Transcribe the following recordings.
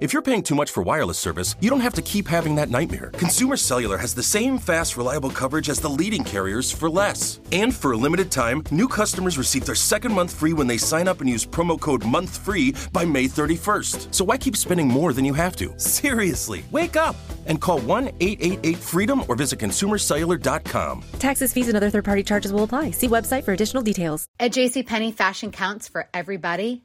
If you're paying too much for wireless service, you don't have to keep having that nightmare. Consumer Cellular has the same fast, reliable coverage as the leading carriers for less. And for a limited time, new customers receive their second month free when they sign up and use promo code MONTHFREE by May 31st. So why keep spending more than you have to? Seriously, wake up and call 1 888 freedom or visit consumercellular.com. Taxes, fees, and other third party charges will apply. See website for additional details. At JCPenney, fashion counts for everybody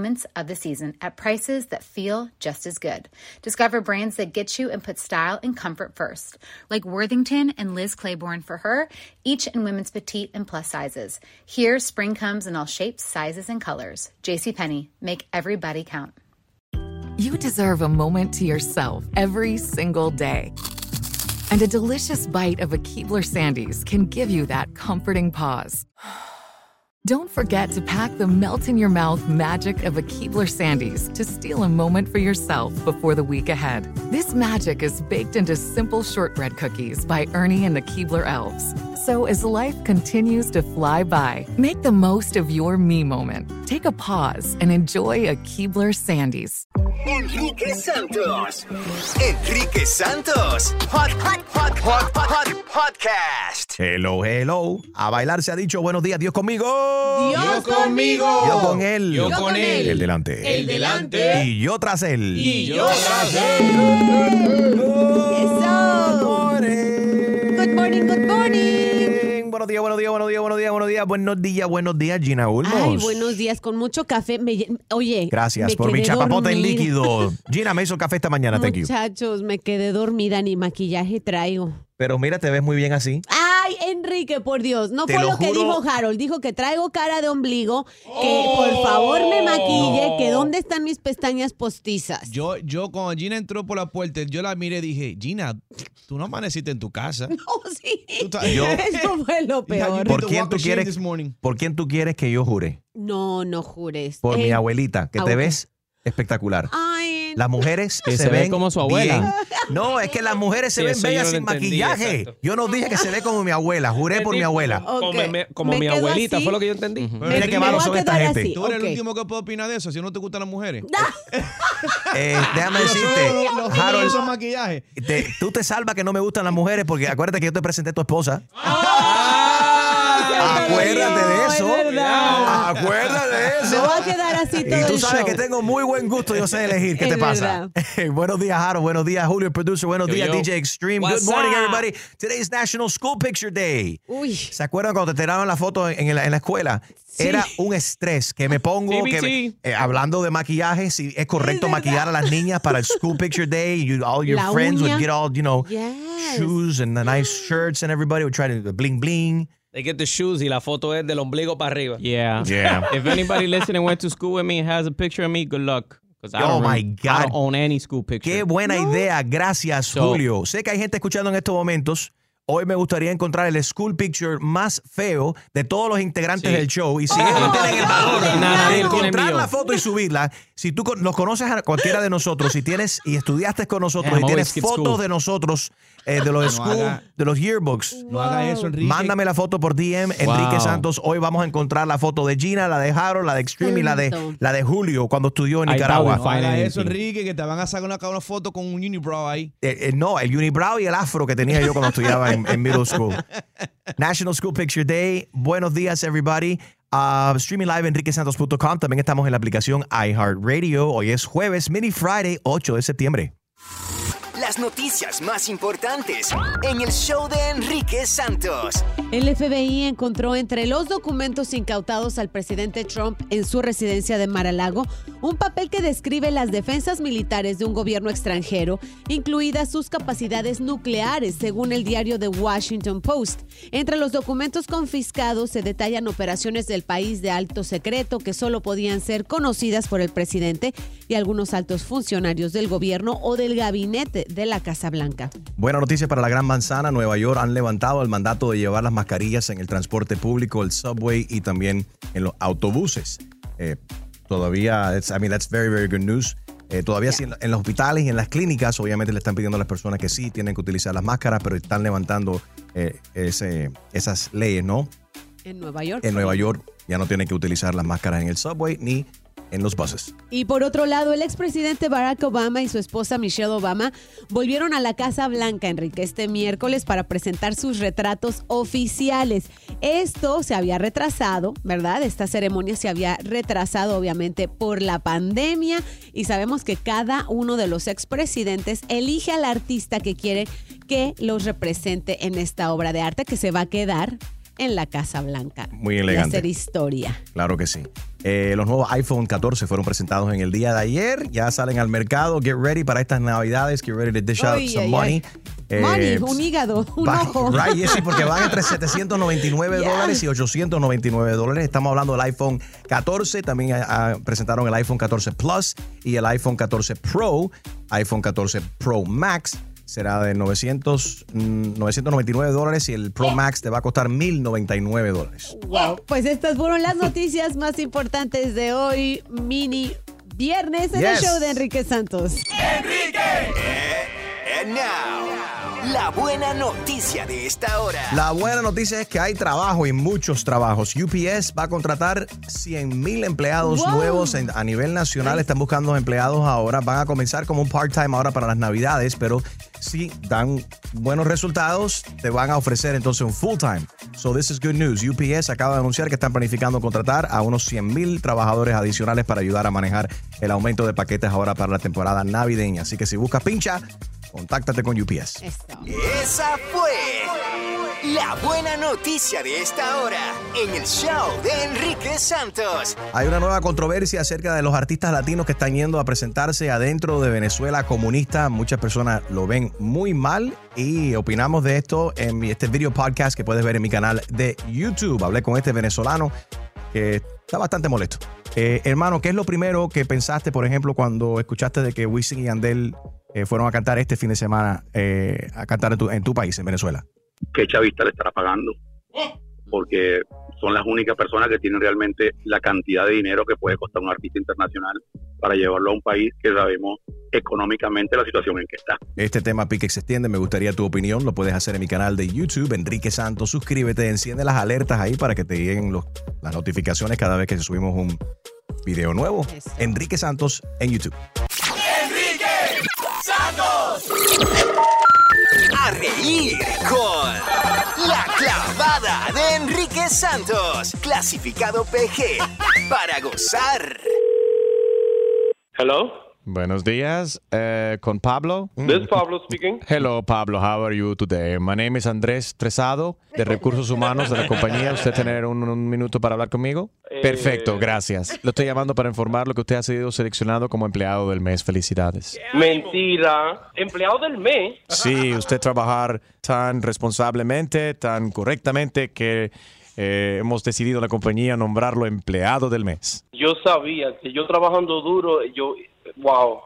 moments of the season at prices that feel just as good. Discover brands that get you and put style and comfort first, like Worthington and Liz Claiborne for her, each in women's petite and plus sizes. Here, spring comes in all shapes, sizes, and colors. JCPenney, make everybody count. You deserve a moment to yourself every single day. And a delicious bite of a Keebler Sandys can give you that comforting pause. Don't forget to pack the melt in your mouth magic of a Keebler Sandys to steal a moment for yourself before the week ahead. This magic is baked into simple shortbread cookies by Ernie and the Keebler Elves. So as life continues to fly by, make the most of your me moment. Take a pause and enjoy a Keebler Sandys. Enrique Santos. Enrique Santos. Hot, hot, hot, hot, hot, podcast. Hello, hello. A bailar se ha dicho buenos días, Dios conmigo. Dios conmigo. Yo con él. Yo con él. El delante. El delante. Y yo tras él. Y yo tras él. Good morning, good morning. Buenos días, buenos días, buenos días, buenos días, buenos días, buenos días, buenos días, Gina Ulmos. Ay, buenos días, con mucho café. Me Oye, Gracias me por mi chapapote en líquido. Gina me hizo café esta mañana, thank you. Muchachos, me quedé dormida, ni maquillaje traigo. Pero mira, te ves muy bien así. Ay, Enrique, por Dios, no Te fue lo lo, que juro. dijo Harold. Dijo que traigo cara de ombligo, que por favor me maquille, que dónde están mis pestañas postizas. Yo, yo cuando Gina entró por la puerta, yo la miré y dije, Gina, tú no amaneciste en tu casa. Oh, sí. Yo- Eso fue lo peor. ¿Por quién tú quieres? ¿Por quién tú quieres que yo jure? No, no jures. Por mi Eh, abuelita, que ah, te ok. ves espectacular. Ay, Las mujeres Que se, se ve ven como su abuela. bien. No, es que las mujeres se Sí, ven yo bellas no sin entendí, maquillaje. exacto. Yo no dije que se ve como mi abuela, juré por mi abuela. Como, me- como me mi abuelita, así. fue lo que yo entendí. Mira qué malos son esta gente. Tú eres el último que puede opinar de eso, si no te gustan las mujeres. Eh, déjame decirte, los Harold, usan maquillaje. te- tú te salvas que no me gustan las mujeres porque acuérdate que yo te presenté a tu esposa. Acuérdate de eso. es. Acuérdate de eso. voy a quedar así todo Y tú el sabes show. que tengo muy buen gusto, yo sé elegir. ¿Qué Es te pasa? buenos días, Harold. Buenos días, Julio, el producer. Buenos Yo, días, yo. DJ Extreme. What's Good morning, up? everybody. Today's National School Picture Day. Uy. ¿Se acuerdan cuando te tiraron la foto en, en la, en la escuela? Era un estrés que me pongo, que me- eh, hablando de maquillaje, si es correcto maquillar a las niñas para el School Picture Day. You, all your La friends would uña. get all, you know, Yes. shoes and the nice shirts and everybody would try to bling bling. They get the shoes y la foto es del ombligo para arriba. Yeah. Yeah. If anybody listening went to school with me and has a picture of me, good luck. Because I, Oh don't my really- I God. don't own any school picture. Qué buena idea. Gracias, So- Julio. Sé que hay gente escuchando en estos momentos hoy me gustaría encontrar el school picture más feo de todos los integrantes Sí. del show. Y si Oh. ellos tienen el valor No, no, de encontrar la foto y subirla, si tú nos conoces a cualquiera de nosotros, si tienes y estudiaste con nosotros Yeah, y tienes fotos school. de nosotros, eh, de los No school, haga- de los yearbooks, No haga eso, Enrique. Mándame la foto por DM, Enrique Wow. Santos. Hoy vamos a encontrar la foto de Gina, la de Harold, la de Extreme y la de, la de Julio cuando estudió en Nicaragua. No haga eso. Enrique, que te van a sacar una, una foto con un unibrow ahí. Eh, eh, no, el unibrow y el afro que tenía yo cuando estudiaba en, en middle school. National School Picture Day. Buenos días, everybody. Uh, streaming live en enriquesantos.com. También estamos en la aplicación iHeartRadio. Hoy es jueves, Mini Friday, 8 de septiembre. Las noticias más importantes en el show de Enrique Santos. El FBI encontró entre los documentos incautados al presidente Trump en su residencia de Mar-a-Lago un papel que describe las defensas militares de un gobierno extranjero, incluidas sus capacidades nucleares, según el diario The Washington Post. Entre los documentos confiscados se detallan operaciones del país de alto secreto que solo podían ser conocidas por el presidente y algunos altos funcionarios del gobierno o del gabinete de la Casa Blanca. Buena noticia para la Gran Manzana. Nueva York han levantado el mandato de llevar las mascarillas en el transporte público, el subway y también en los autobuses. Eh, todavía, I mean, that's very, very good news. Eh, todavía sí, en, en los hospitales y en las clínicas, obviamente le están pidiendo a las personas que sí tienen que utilizar las máscaras, pero están levantando eh, ese- esas leyes, ¿no? En Nueva York. En Nueva York ya no tienen que utilizar las máscaras en el subway ni en los buses. Y por otro lado, el expresidente Barack Obama y su esposa Michelle Obama volvieron a la Casa Blanca, Enrique, este miércoles para presentar sus retratos oficiales. Esto se había retrasado, ¿verdad? Esta ceremonia se había retrasado, obviamente, por la pandemia. Y sabemos que cada uno de los expresidentes elige al artista que quiere que los represente en esta obra de arte que se va a quedar en la Casa Blanca. Muy Y elegante. hacer historia. Claro que sí. Eh, los nuevos iPhone 14 fueron presentados en el día de ayer. Ya salen al mercado. Get ready para estas navidades. Get ready to dish out some ay, money. ay. Money, Eh, un hígado, un va- ojo. Right, yes, sí, porque van entre 799 Yeah. dólares y 899 dólares. Estamos hablando del iPhone 14. También ah, ah, presentaron el iPhone 14 Plus y el iPhone 14 Pro. iPhone 14 Pro Max será de 900, mm, 999 dólares y el Pro Max te va a costar 1099 dólares. Wow. Pues estas fueron las noticias más importantes de hoy, mini viernes en el show de Enrique Santos. And now, la buena noticia de esta hora. La buena noticia es que hay trabajo y muchos trabajos. UPS va a contratar 100 mil empleados Wow. nuevos en- a nivel nacional. Están buscando empleados ahora. Van a comenzar como un part-time ahora para las navidades, pero si dan buenos resultados, te van a ofrecer entonces un full-time. So this is good news. UPS acaba de anunciar que están planificando contratar a unos 100 mil trabajadores adicionales para ayudar a manejar el aumento de paquetes ahora para la temporada navideña. Así que si buscas pincha, contáctate con UPS. Esa fue la buena noticia de esta hora en el show de Enrique Santos. Hay una nueva controversia acerca de los artistas latinos que están yendo a presentarse adentro de Venezuela comunista. Muchas personas lo ven muy mal y opinamos de esto en este video podcast que puedes ver en mi canal de YouTube. Hablé con este venezolano que está bastante molesto. Eh, hermano, ¿qué es lo primero que pensaste, por ejemplo, cuando escuchaste de que Wisin y Andel eh, fueron a cantar este fin de semana, eh, a cantar en tu, en tu país, en Venezuela? qué chavista le estará pagando, porque son las únicas personas que tienen realmente la cantidad de dinero que puede costar un artista internacional para llevarlo a un país que sabemos económicamente la situación en que está. Este tema pique se extiende, me gustaría tu opinión, lo puedes hacer en mi canal de YouTube, Enrique Santos, suscríbete, enciende las alertas ahí para que te lleguen los- las notificaciones cada vez que subimos un video nuevo. Enrique Santos en YouTube. A reír con la clavada de Enrique Santos, clasificado PG, para gozar. Hello, Buenos días, eh, con Pablo. this is Pablo speaking. Hello, Pablo. How are you today? My name is Andrés Tresado, de Recursos Humanos de la compañía. ¿Usted tener un, un minuto para hablar conmigo? Eh, Perfecto, gracias. Lo estoy llamando para informarlo que usted ha sido seleccionado como empleado del mes. Felicidades. Mentira. Empleado del mes. Sí, usted trabajar tan responsablemente, tan correctamente que eh, hemos decidido la compañía nombrarlo empleado del mes. Yo sabía que yo trabajando duro, yo, wow.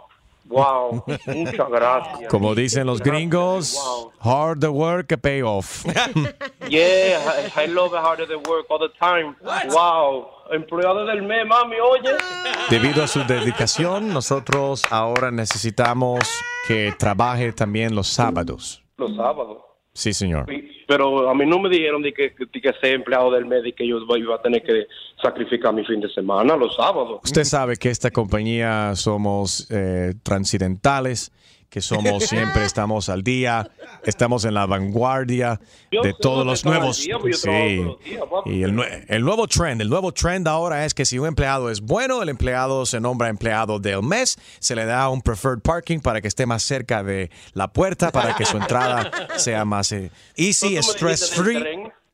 Wow, muchas gracias. Como dicen los gringos, Wow. hard the work, a pay off. Yeah, I, I love how they work all the time. Wow, empleado del mes, mami, oye. Debido a su dedicación, nosotros ahora necesitamos que trabaje también los sábados. Los sábados. Sí, señor. Sí, Pero a mí no me dijeron de que, de que ser empleado del mes y que yo iba a tener que sacrificar mi fin de semana los sábados. Usted sabe que esta compañía somos eh, transidentales, que somos siempre estamos al día, estamos en la vanguardia de todos los nuevos. día, Sí. los días. Y el, el nuevo trend, el nuevo trend ahora es que si un empleado es bueno, el empleado se nombra empleado del mes, se le da un preferred parking para que esté más cerca de la puerta, para que su entrada sea más eh, easy, stress free.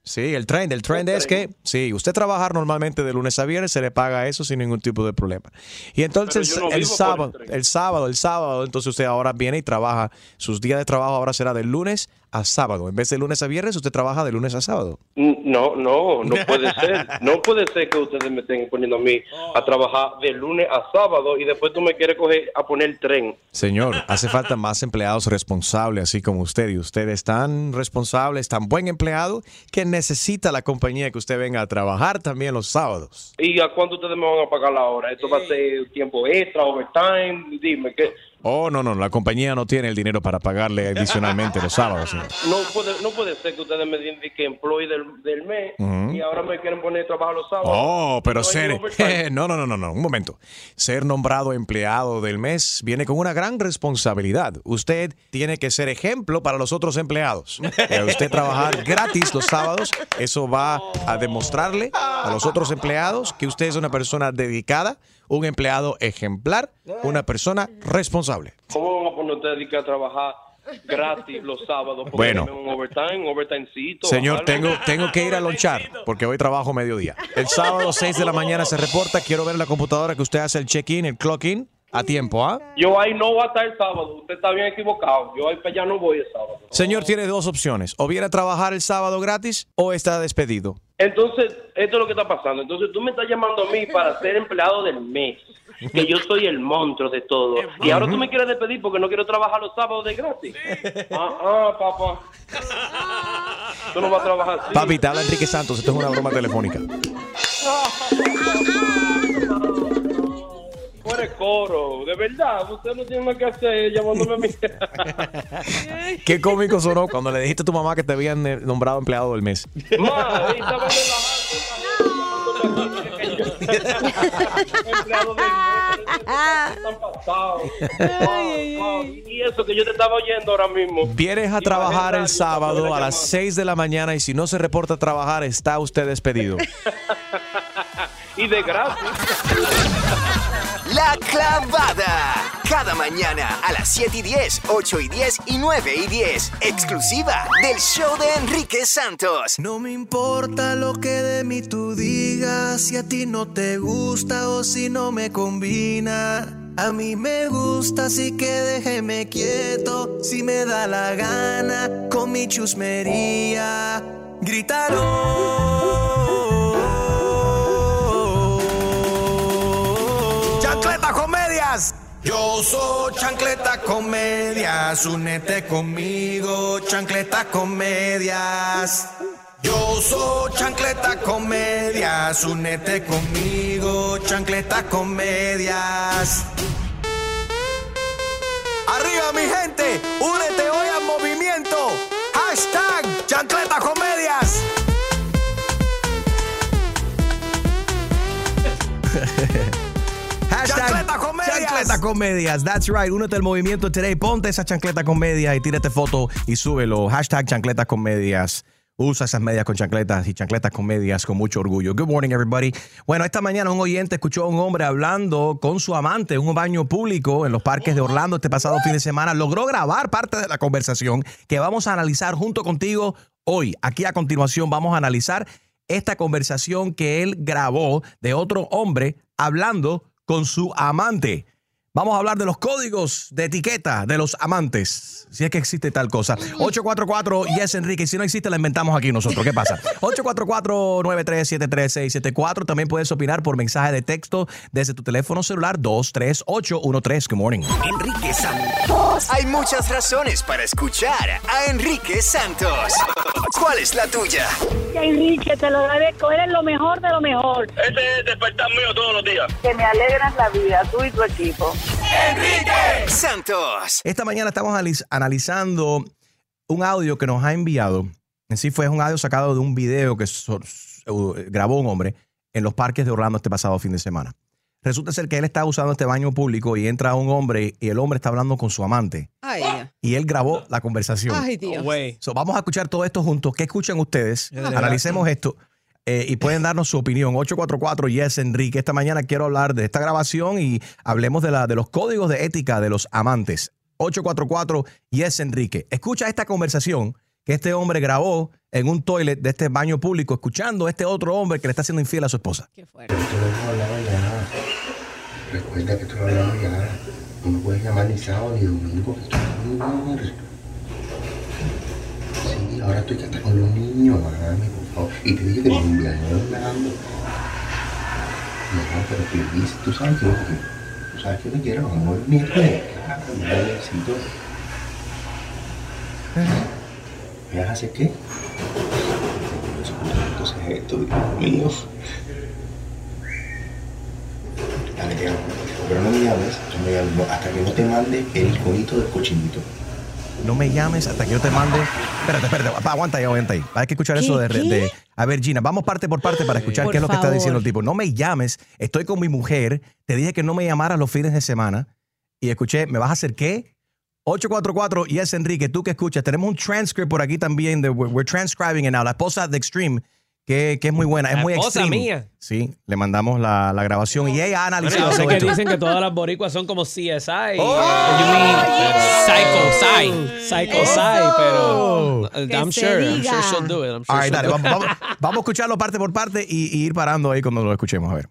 Sí, el trend, el trend es que, sí, usted trabajar normalmente de lunes a viernes, se le paga eso sin ningún tipo de problema. Y entonces no el sábado, el el sábado, el sábado, entonces usted ahora viene y trabaja, sus días de trabajo ahora será de lunes a sábado. En vez de lunes a viernes, usted trabaja de lunes a sábado. No, no, no puede ser. No puede ser que ustedes me estén poniendo a mí a trabajar de lunes a sábado y después tú me quieres coger a poner el tren. Señor, hace falta más empleados responsables, así como usted. Y usted es tan responsable, es tan buen empleado, que necesita la compañía que usted venga a trabajar también los sábados. ¿Y a cuánto ustedes me van a pagar la hora? ¿Esto va a ser tiempo extra, overtime? Dime, ¿qué? Oh, no, no, la compañía no tiene el dinero para pagarle adicionalmente los sábados. señor. No puede, no puede ser que ustedes me digan que employee del, del mes Ujú. y ahora me quieren poner a trabajar los sábados. Oh, pero No ser. no, no, no, no, no, un momento. Ser nombrado empleado del mes viene con una gran responsabilidad. Usted tiene que ser ejemplo para los otros empleados. Eh, usted trabajar gratis los sábados, eso va a demostrarle a los otros empleados que usted es una persona dedicada, un empleado ejemplar, una persona responsable. ¿Cómo van a poner ustedes que a trabajar gratis los sábados? Porque Bueno. denme un overtime, un overtimecito. Señor, tengo, tengo que ir a lonchar porque hoy trabajo mediodía. El sábado 6 de la mañana se reporta. Quiero ver en la computadora que usted hace el check-in, el clock-in a tiempo, ¿ah? Yo ahí no voy a estar el sábado. Usted está bien equivocado. Yo ahí para allá no voy el sábado. Señor, tiene dos opciones. O viene a trabajar el sábado gratis o está despedido. Entonces, esto es lo que está pasando. Entonces, tú me estás llamando a mí para ser empleado del mes. Que yo soy el monstruo de todo. Y ahora tú me quieres despedir porque no quiero trabajar los sábados de gratis. Ah, ah, papá. Tú no vas a trabajar así. Papi, te habla Enrique Santos. Esto es una broma telefónica. Fuera de coro. De verdad, usted no tiene nada que hacer llamándome a mí. Qué cómico sonó cuando le dijiste a tu mamá que te habían eh, nombrado empleado del mes. Empleado del. Y eso que yo te estaba oyendo ahora mismo. Vienes a trabajar el sábado a las 6 de la mañana y si no se reporta a trabajar, está usted despedido. Y de gratis. La clavada. Cada mañana a las 7 y 10, 8 y 10 y 9 y 10. Exclusiva del show de Enrique Santos. No me importa lo que de mí tú digas, si a ti no te gusta o si no me combina. A mí me gusta, así que déjeme quieto, si me da la gana, con mi chusmería. Grítalo. Chancleta Comedias. Yo soy Chancleta Comedias, únete conmigo, Chancleta Comedias. Yo soy Chancleta Comedias, únete conmigo, Chancleta Comedias. Arriba mi gente, únete hoy al movimiento. Hashtag Chancleta Comedias. Hashtag Chancleta Comedias. Chancleta Comedias. That's right. Únete al movimiento today. Ponte esa chancleta comedia y tírate foto y súbelo. Hashtag Chancleta Comedias. Usa esas medias con chancletas y chancletas con medias con mucho orgullo. Good morning, everybody. Bueno, esta mañana un oyente escuchó a un hombre hablando con su amante en un baño público en los parques de Orlando este pasado fin de semana. Logró grabar parte de la conversación que vamos a analizar junto contigo hoy. Aquí a continuación vamos a analizar esta conversación que él grabó de otro hombre hablando con su amante. Vamos a hablar de los códigos de etiqueta de los amantes, si es que existe tal cosa. 844 Yes Enrique, si no existe la inventamos aquí nosotros. ¿Qué pasa? 844-9373674. También puedes opinar por mensaje de texto desde tu teléfono celular 23813. Good morning. Enrique Santos. Hay muchas razones para escuchar a Enrique Santos. ¿Cuál es la tuya? Enrique, te lo agradezco. Eres lo mejor de lo mejor. Ese es el despertar mío todos los días. Que me alegras la vida, tú y tu equipo. Enrique Santos. Esta mañana estamos alis- analizando un audio que nos ha enviado. En sí fue un audio sacado de un video que grabó un hombre en los parques de Orlando este pasado fin de semana. Resulta ser que él está usando este baño público y entra un hombre y el hombre está hablando con su amante. Ay, Y él grabó la conversación. Ay, Dios. So, vamos a escuchar todo esto juntos. ¿Qué escuchan ustedes? de Analicemos esto eh, y pueden darnos su opinión. 844 Yes Enrique. Esta mañana quiero hablar de esta grabación y hablemos de, la, de los códigos de ética de los amantes. 844 Yes Enrique. Escucha esta conversación que este hombre grabó en un toilet de este baño público, escuchando a este otro hombre que le está haciendo infiel a su esposa. Recuerda que tú lo hablamos ya. No me puedes llamar ni sábado ni domingo. que estoy con amor. Sí, ahora estoy que hasta con los niños, mami, favor. Y te dije que mi cumpleaños Orlando. No, pero please, tú sabes que, que- tú sabes que me quiero. Claro, mi bebecito. ¿Me vas a hacer qué? Entonces esto, Dios mío. Dale, te amo. Pero no me llames, me hasta que no te mande el conito del cochinito. No me llames hasta que yo te mande. Espérate, espérate, pa, aguanta ahí, aguanta ahí. Hay que escuchar eso de, de- A ver, Gina, vamos parte por parte para escuchar Por qué es lo que está diciendo el tipo. No me llames, estoy con mi mujer, te dije que no me llamaras los fines de semana y escuché, ¿me vas a hacer qué? 844 Yes Enrique, tú que escuchas, tenemos un transcript por aquí también de we're, we're transcribing it now. La esposa de Extreme, que, que es muy buena, es La muy esposa extreme. mía. Sí, le mandamos la, la grabación y ella ha analizado yo sé todo que esto. dicen que todas las boricuas son como CSI. Oh, you mean Psycho Psy. Psycho Psy, pero Que I'm sure, I'm sure she'll do it. I'm sure All right, dale, vamos, it. vamos- vamos a escucharlo parte por parte y, y ir parando ahí cuando lo escuchemos. A ver.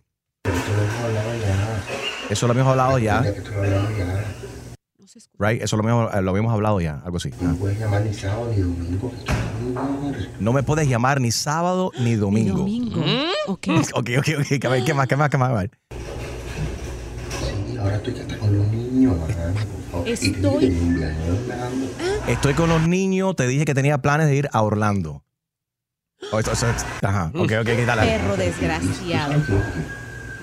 Eso lo habíamos hablado ya. Recuerda que tú lo Right? Eso lo habíamos, lo habíamos hablado ya, algo así. No me puedes llamar ni sábado ni domingo. No me puedes llamar ni sábado ni domingo. Domingo. Ok. Ok, ok, ok. Ver, ¿Qué más, qué más, qué más? Ver. Sí, ahora estoy hasta con los niños, que Estoy- Orlando. Estoy con los niños, te dije que tenía planes de ir a Orlando. Oh, eso- eso- ajá, ok, ok, ok, dale. Perro desgraciado.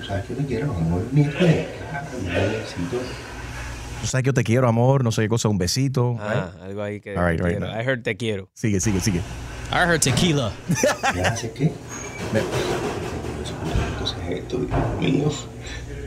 Sabes que te quiero, amor, miércoles. Claro, mi bebecito. Tú sabes que yo te quiero, amor, no sé qué cosa, un besito. Ah, algo ahí que All right, te right, quiero. I heard te quiero. Sigue, sigue, sigue. I heard tequila. ¿Me hace qué? Entonces esto, Dios mío.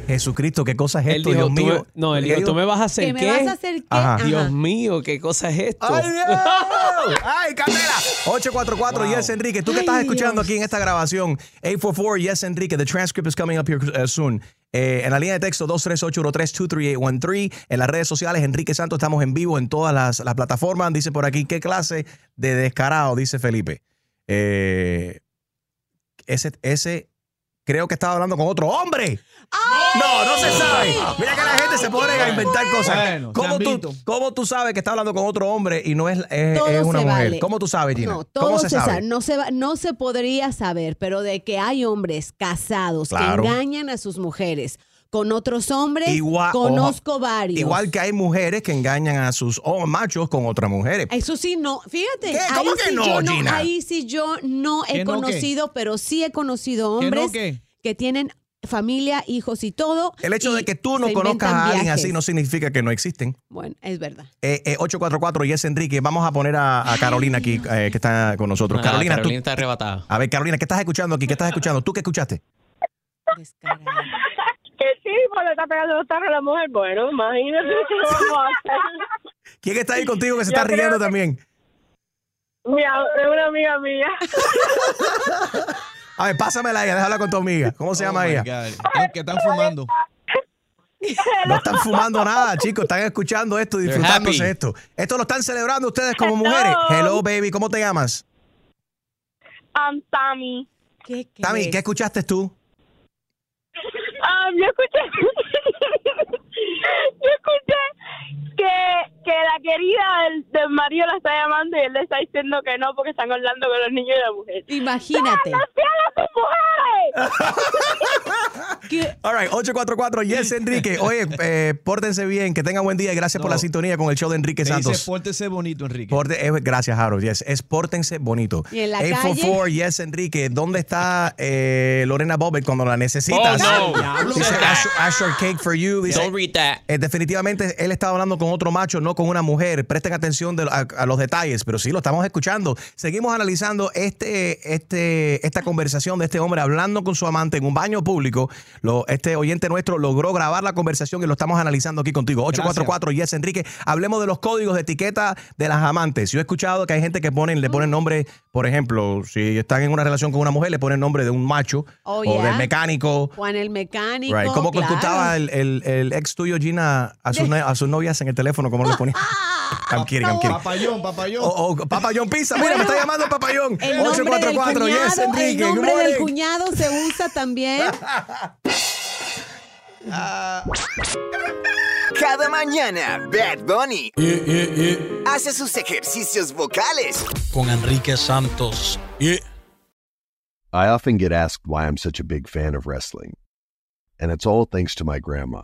Jesucristo, ¿qué cosa es Él esto, dijo, Dios mío? me- no, él ¿Qué dijo, tú me vas a hacer ¿Que qué? me vas a hacer qué? Ajá. Dios mío, ¿qué cosa es esto? ¡Ay, Dios! ¡Ay, Candela! 844 Yes Enrique. Tú que estás escuchando aquí en esta grabación, 844 Yes Enrique. The transcript is coming up here uh, soon. Eh, en la línea de texto 238-1323813. En las redes sociales, Enrique Santos, estamos en vivo en todas las, plataformas. Dice por aquí, ¿qué clase de descarado? Dice Felipe. Eh, ese, ese, creo que estaba hablando con otro hombre. No, no se sabe. Mira que la gente se pone a inventar cosas. Bueno, ¿Cómo, se han tú, visto. ¿Cómo tú sabes que está hablando con otro hombre y no es, es- Todo es una se mujer? vale. ¿Cómo tú sabes, Gina? No, todo ¿Cómo se, sabe? sa- No se, va- no se podría saber, pero de que hay hombres casados Claro. que engañan a sus mujeres con otros hombres, Igual- conozco ojo, varios. Igual que hay mujeres que engañan a sus oh, machos con otras mujeres. Eso sí, no. Fíjate. ¿Qué? ahí ¿Cómo que sí no, yo Gina? Ahí sí yo no he ¿Que no qué? conocido, pero sí he conocido ¿Que no hombres qué? que tienen familia, hijos y todo. El hecho y de que tú no conozcas a alguien viajes. así no significa que no existen. Bueno, es verdad. Eh, eh, 844 Yes Enrique. Vamos a poner a, a Carolina aquí, eh, que está con nosotros. Ah, Carolina, Carolina tú- está arrebatada. a ver, Carolina, ¿qué estás escuchando aquí? ¿Qué estás escuchando? ¿Tú qué escuchaste? Que sí, pues le está pegando los tarros a la mujer. Bueno, imagínate qué vamos a hacer. ¿Quién está ahí contigo que se Yo está riendo que- también? Mi, es una amiga mía. A ver, pásamela a ella, déjala con tu amiga. ¿Cómo se Oh llama ella? God. Están- Que están fumando. No están fumando nada, chicos. Están escuchando esto, y disfrutándose esto. Esto lo están celebrando ustedes como mujeres. Hello, baby. ¿Cómo te llamas? Um, Sammy. ¿Qué Tami, ¿qué escuchaste tú? Никуда. Никуда. que, que la querida del, del marido la está llamando y él le está diciendo que no porque están hablando con los niños y la mujer. Imagínate. All right, 844 Yes Enrique. Oye, eh, pórtense bien, que tengan buen día y gracias por la sintonía con el show de Enrique Santos. Dice, pórtese bonito, Enrique. Porte- eh, gracias, Harold. Yes, es pórtense bonito. Y en la 844 Yes Enrique. ¿Dónde está eh, Lorena Bobbitt cuando la necesitas? Oh, no. Dice Asher, Asher Cake for You. Dice, Don't read that. eh, definitivamente él estaba hablando con otro macho, no con una mujer. Presten atención de- a, a los detalles, pero sí lo estamos escuchando. Seguimos analizando este, este, esta conversación de este hombre hablando con su amante en un baño público. Lo, este oyente nuestro logró grabar la conversación y lo estamos analizando aquí contigo. 844 Yes Enrique. Hablemos de los códigos de etiqueta de las amantes. Yo he escuchado que hay gente que ponen, le ponen nombre, por ejemplo, si están en una relación con una mujer, le ponen nombre de un macho Oh, o yeah. del mecánico. Juan el mecánico. Right. ¿Cómo claro. el, el, el ex tuyo, Gina, a sus, a sus novias en el teléfono? ¿Cómo le ponía? I'm kidding, I'm kidding. Papayón, papayón. Oh, oh, Papayón Pizza, mira, me está llamando Papayón. El nombre del 844, yes, Enrique. el nombre del cuñado se usa también. Cada mañana, Bad Bunny hace sus ejercicios vocales. Con Enrique Santos. I often get asked why I'm such a big fan of wrestling, and it's all thanks to my grandma.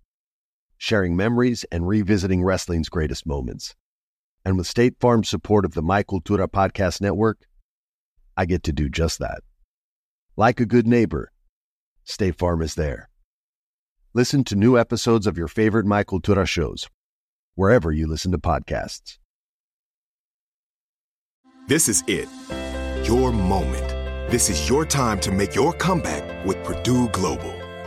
sharing memories and revisiting wrestling's greatest moments. And with State Farm's support of the My Cultura Podcast Network, I get to do just that. Like a good neighbor, State Farm is there. Listen to new episodes of your favorite My Cultura shows, wherever you listen to podcasts. This is it. Your moment. This is your time to make your comeback with Purdue Global.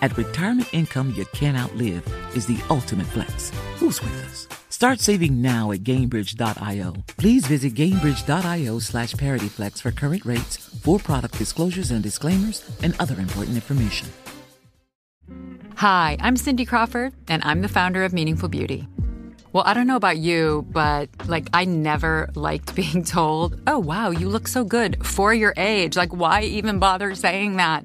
At retirement income you can't outlive is the ultimate flex. Who's with us? Start saving now at GameBridge.io. Please visit GameBridge.io slash ParityFlex for current rates, for product disclosures and disclaimers, and other important information. Hi, I'm Cindy Crawford, and I'm the founder of Meaningful Beauty. Well, I don't know about you, but like I never liked being told, "Oh, wow, you look so good for your age." Like why even bother saying that?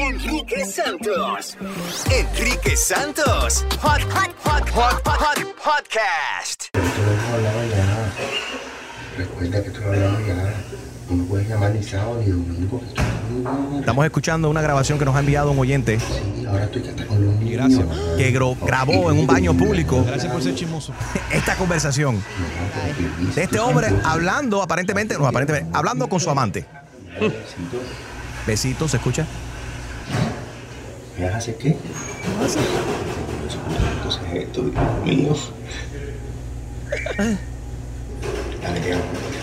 Enrique Santos. Enrique Santos. Hot, hot, hot, hot, hot, hot podcast. hemos hablado ya. Recuerda que tú hablado ya. No me puedes llamar ni sábado ni domingo. Estamos escuchando una grabación que nos ha enviado un oyente. ahora estoy hasta con los niños. Gracias. Que grabó en un baño público Gracias por ser chismoso. esta conversación de este hombre hablando aparentemente, no aparentemente, hablando con su amante. Besitos, ¿se escucha? ¿Me vas a hacer qué? Entonces esto, Dios mío. Dale, te amo.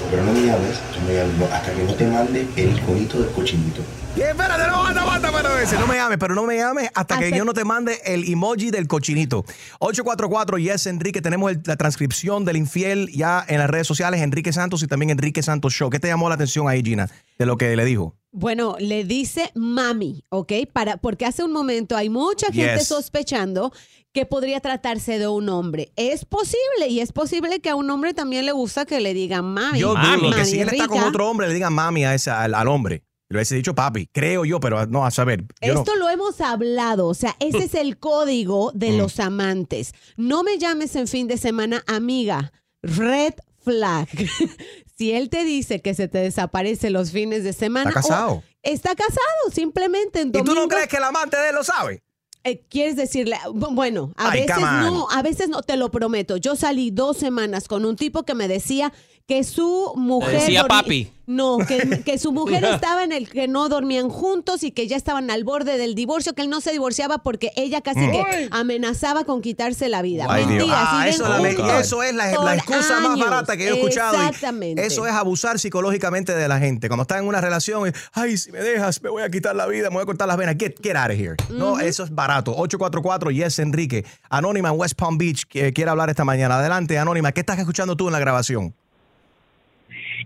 Pero no me llames, no me llames, no, hasta que no te mande el conito del cochinito. Y espérate, no, aguanta, aguanta, pero ese, no me llames, pero no me llames hasta, que yo no te mande el emoji del cochinito. 844 Yes Enrique, tenemos el- la transcripción del infiel ya en las redes sociales, Enrique Santos y también Enrique Santos Show. ¿Qué te llamó la atención ahí, Gina, de lo que le dijo? Bueno, le dice mami, ¿ok? Para, porque hace un momento hay mucha gente Yes. sospechando que podría tratarse de un hombre. Es posible y es posible que a un hombre también le gusta que le digan mami. Yo dudo que si él está con otro hombre, le digan mami a ese, al, al hombre. Le hubiese dicho papi, creo yo, pero no, a saber. No- Esto lo hemos hablado, o sea, ese es el código de Mm. los amantes. No me llames en fin de semana amiga. Red flag. si él te dice que se te desaparece los fines de semana. Está casado. o- está casado, simplemente en ¿Y tú no crees que el amante de él lo sabe? Eh, ¿Quieres decirle? Bu- Bueno, a Ay, veces no, a veces no, te lo prometo. Yo salí dos semanas con un tipo que me decía que su mujer... decía dormi- papi. No, que, que su mujer estaba en el que no dormían juntos y que ya estaban al borde del divorcio, que él no se divorciaba porque ella casi que amenazaba con quitarse la vida. Ay, Dios. Mentiras, Ah, eso, la me- juntos eso es la, excusa más barata que yo he escuchado. Exactamente. Eso es abusar psicológicamente de la gente. Cuando están en una relación, y, ay, si me dejas, me voy a quitar la vida, me voy a cortar las venas. Get, get out of here. No, eso es barato. 844 Yes Enrique. Anónima en West Palm Beach que quiere hablar esta mañana. Adelante, Anónima. ¿Qué estás escuchando tú en la grabación?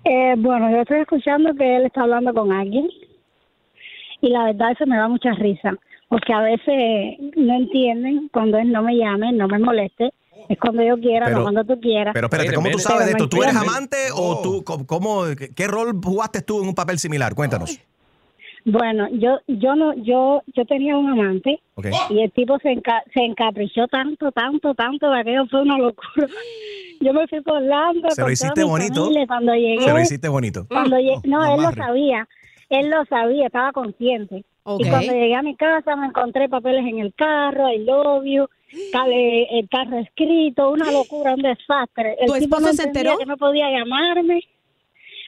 Eh, bueno, yo estoy escuchando que él está hablando con alguien y la verdad eso me da mucha risa, porque a veces no entienden cuando él no me llame, no me moleste, es cuando yo quiera, Pero- no cuando tú quieras. Pero espérate, ¿cómo tú sabes de esto? ¿Tú eres amante o tú, cómo- qué, rol jugaste tú en un papel similar? Cuéntanos. Bueno, yo yo no yo yo tenía un amante y el tipo se enca- se encaprichó tanto, tanto, tanto de aquello fue una locura. Yo me fui volando Se lo hiciste bonito. cuando llegué Se lo hiciste bonito. Cuando lle- no, él lo sabía. Él lo sabía, estaba consciente. Y cuando llegué a mi casa me encontré papeles en el carro, el obvio, el carro escrito, una locura, un desastre. El ¿Tu tipo esposo no se enteró? que no podía llamarme.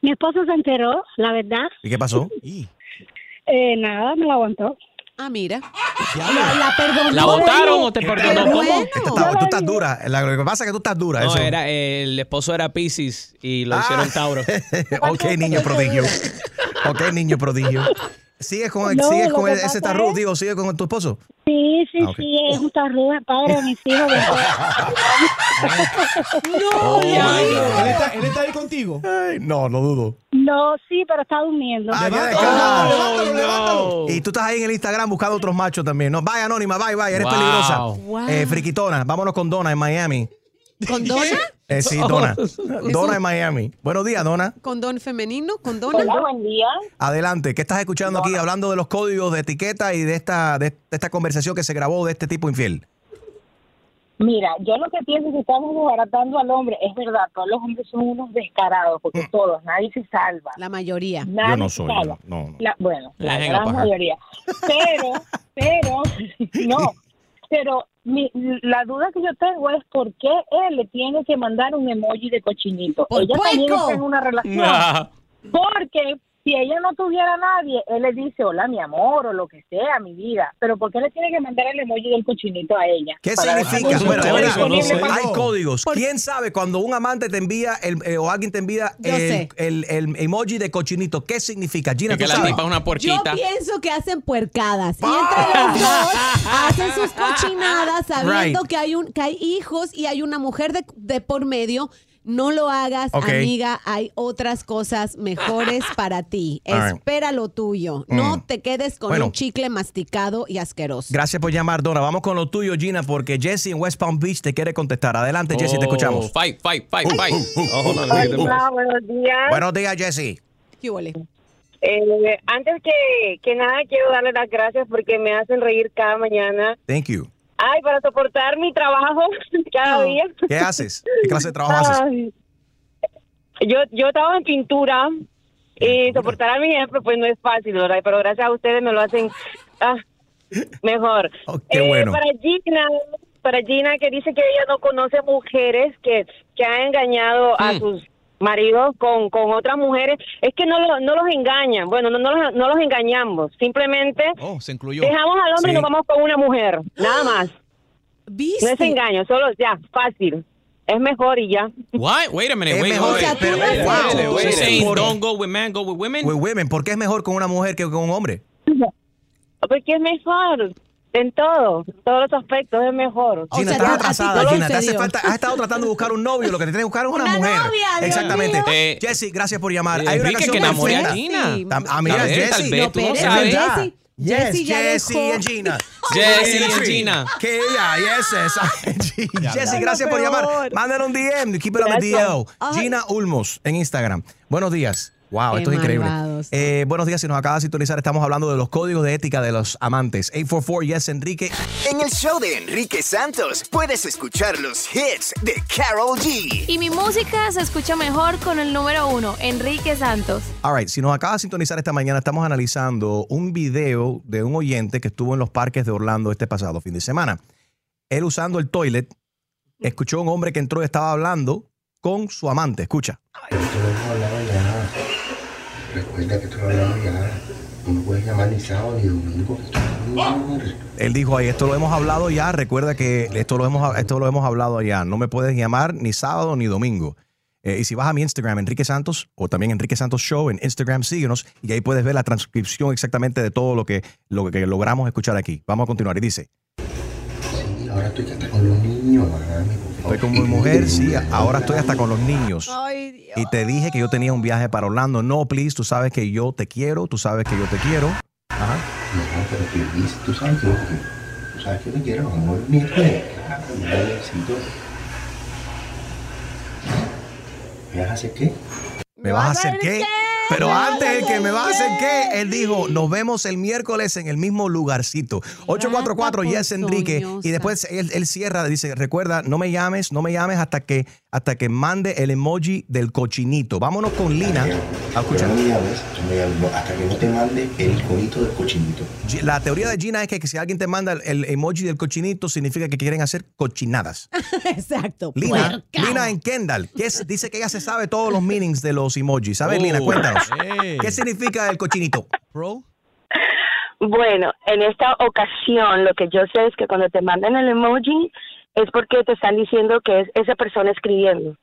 Mi esposo se enteró, la verdad. ¿Y qué pasó? Eh, nada, me lo aguantó. Ah, mira. La, la perdonó. ¿La votaron o te perdonó? ¿Cómo? bueno. Esta está- tú estás dura. La- Lo que pasa es que tú estás dura. No, eso. era, el esposo era Pisces y lo Ah. hicieron Tauro. ok, niño prodigio. Ok, niño prodigio. ¿Sigues con, No, sigues con ese es- digo, sigue con tu esposo? Sí, sí, Ah, sí, es un tarruga, padre de mis hijos. Oh, my ¿Él está, él está ahí contigo? Ay, no, no dudo. no, sí, pero está durmiendo. Ah, qué descarado. Y tú estás ahí en el Instagram buscando otros machos también. No, vaya, Anónima, vaya, vaya, eres Wow. peligrosa. Wow. Eh, friquitona, vámonos con Donna en Miami. ¿Con dona? Eh, sí, Donna. Donna en Miami. Buenos días, Donna. ¿Con don femenino? ¿Con dona? Hola, buen día. Adelante. ¿Qué estás escuchando aquí hablando de los códigos de etiqueta y de esta, de esta conversación que se grabó de este tipo infiel? Mira, yo lo que pienso es que estamos desbaratando al hombre. Es verdad, todos los hombres son unos descarados, porque todos, nadie se salva. La mayoría. Nadie Yo no se soy. salva. No, no. La- bueno, La gran paja. mayoría. Pero, pero, no. Pero mi, la duda que yo tengo es por qué él le tiene que mandar un emoji de cochinito. Por Ella también está en una relación. Ah. Porque si ella no tuviera a nadie, él le dice, hola, mi amor, o lo que sea, mi vida. Pero ¿por qué le tiene que mandar el emoji del cochinito a ella? ¿Qué significa? Bueno, hay códigos. ¿Quién sabe cuando un amante te envía el, eh, o alguien te envía Yo el, el, el emoji de cochinito? ¿Qué significa? Gina, que ¿tú la sabes? tipa es una Yo puerquita. pienso que hacen puercadas. Y entre los dos hacen sus cochinadas sabiendo Right. que, hay un, que hay hijos y hay una mujer de, de por medio. No lo hagas, amiga. Hay otras cosas mejores para ti. Right. Espera lo tuyo. No Mm. te quedes con Bueno. un chicle masticado y asqueroso. Gracias por llamar, Dora. Vamos con lo tuyo, Gina, porque Jesse en West Palm Beach te quiere contestar. Adelante, Jesse, te Oh, escuchamos. Fight, fight, fight, fight. Hola, buenos días. Buenos días, Jesse. ¿Qué huele? Eh, antes que, que nada, quiero darle las gracias porque me hacen reír cada mañana. Thank you. Ay, para soportar mi trabajo cada día. ¿Qué haces? ¿Qué clase de trabajo haces? Yo, yo trabajo en pintura y soportar a mi jefe pues no es fácil, ¿verdad? Pero gracias a ustedes me lo hacen ah, mejor. Oh, qué Eh, bueno. Para Gina, para Gina que dice que ella no conoce mujeres que, que han engañado a sus maridos con, con otras mujeres, es que no, lo- no los engañan. Bueno, no, no, los, no los engañamos. Simplemente Oh, se incluyó. dejamos al hombre y nos vamos con una mujer. Nada más. No es engaño, solo ya, fácil. Es mejor y ya. What? Wait a minute. Es Wait, mejor, wait, wait. pero- Wait, wow. wait, wait. Entonces, You're saying por- don't go with men, go with women? With women, ¿por qué es mejor con una mujer que con un hombre? Porque es mejor en todo, todos los aspectos es mejor. Gina, estás atrasada, Gina. Te hace falta, has estado tratando de buscar un novio, lo que te tienes que buscar es una, Una mujer. novia, Dios Exactamente. Eh, Jesse, gracias por llamar. eh, Hay una canción que enamore a. Gina. Ah, tal vez, tú no verdad. Jesse- Yes, Jesse ya Jesse dejó. y Gina. Jesse y Gina. Que ella, yes, ya. gracias por llamar. Mándale un DM, keep it on the. DL. Gina Ulmos en Instagram. Buenos días. Wow, Qué esto es increíble. malvados. Eh, buenos días, si nos acaba de sintonizar, estamos hablando de los códigos de ética de los amantes. 844 Yes Enrique. En el show de Enrique Santos puedes escuchar los hits de Carol G. Y mi música se escucha mejor con el número uno, Enrique Santos. All right, si nos acaba de sintonizar esta mañana, estamos analizando un video de un oyente que estuvo en los parques de Orlando este pasado fin de semana. Él usando el toilet, escuchó a un hombre que entró y estaba hablando con su amante. Escucha. Pero esto lo hemos hablado ya. Recuerda que esto lo hablamos ya. No puedes llamar ni sábado ni domingo. que esto es Él dijo ahí, esto lo hemos hablado ya, recuerda que esto lo hemos, esto lo hemos hablado ya, no me puedes llamar ni sábado ni domingo. Eh, y si vas a mi Instagram, Enrique Santos, o también Enrique Santos Show en Instagram, síguenos y ahí puedes ver la transcripción exactamente de todo lo que, lo que logramos escuchar aquí. Vamos a continuar. Y dice, Sí, ahora estoy hasta con los niños, mami. Estoy con mi mujer, sí, ahora estoy hasta con los niños. Ay, Y te dije que yo tenía un viaje para Orlando. No, please, tú sabes que yo te quiero, tú sabes que yo te quiero. Ajá. No, pero please, tú sabes que yo, tú sabes que yo te quiero, amor, miércoles. ¿Me vas a hacer qué? ¿Me vas a hacer qué? Pero antes el que me va a hacer qué, él dijo, nos vemos el miércoles en el mismo lugarcito. 844 Yes Enrique. Y después él, él cierra, dice, recuerda, no me llames, no me llames hasta que, hasta que mande el emoji del cochinito. Vámonos con Lina a escuchar. No llames, no hasta que no te mande el iconito del cochinito. La teoría de Gina es que, que si alguien te manda el, emoji del cochinito, significa que quieren hacer cochinadas. Exacto. Lina, puerca. Lina en Kendall, que es- dice que ella se sabe todos los meanings de los emojis. ¿Sabes, Lina? Oh, Cuéntanos. hey. ¿Qué significa el cochinito? Bro. Bueno, en esta ocasión lo que yo sé es que cuando te mandan el emoji es porque te están diciendo que es esa persona escribiendo.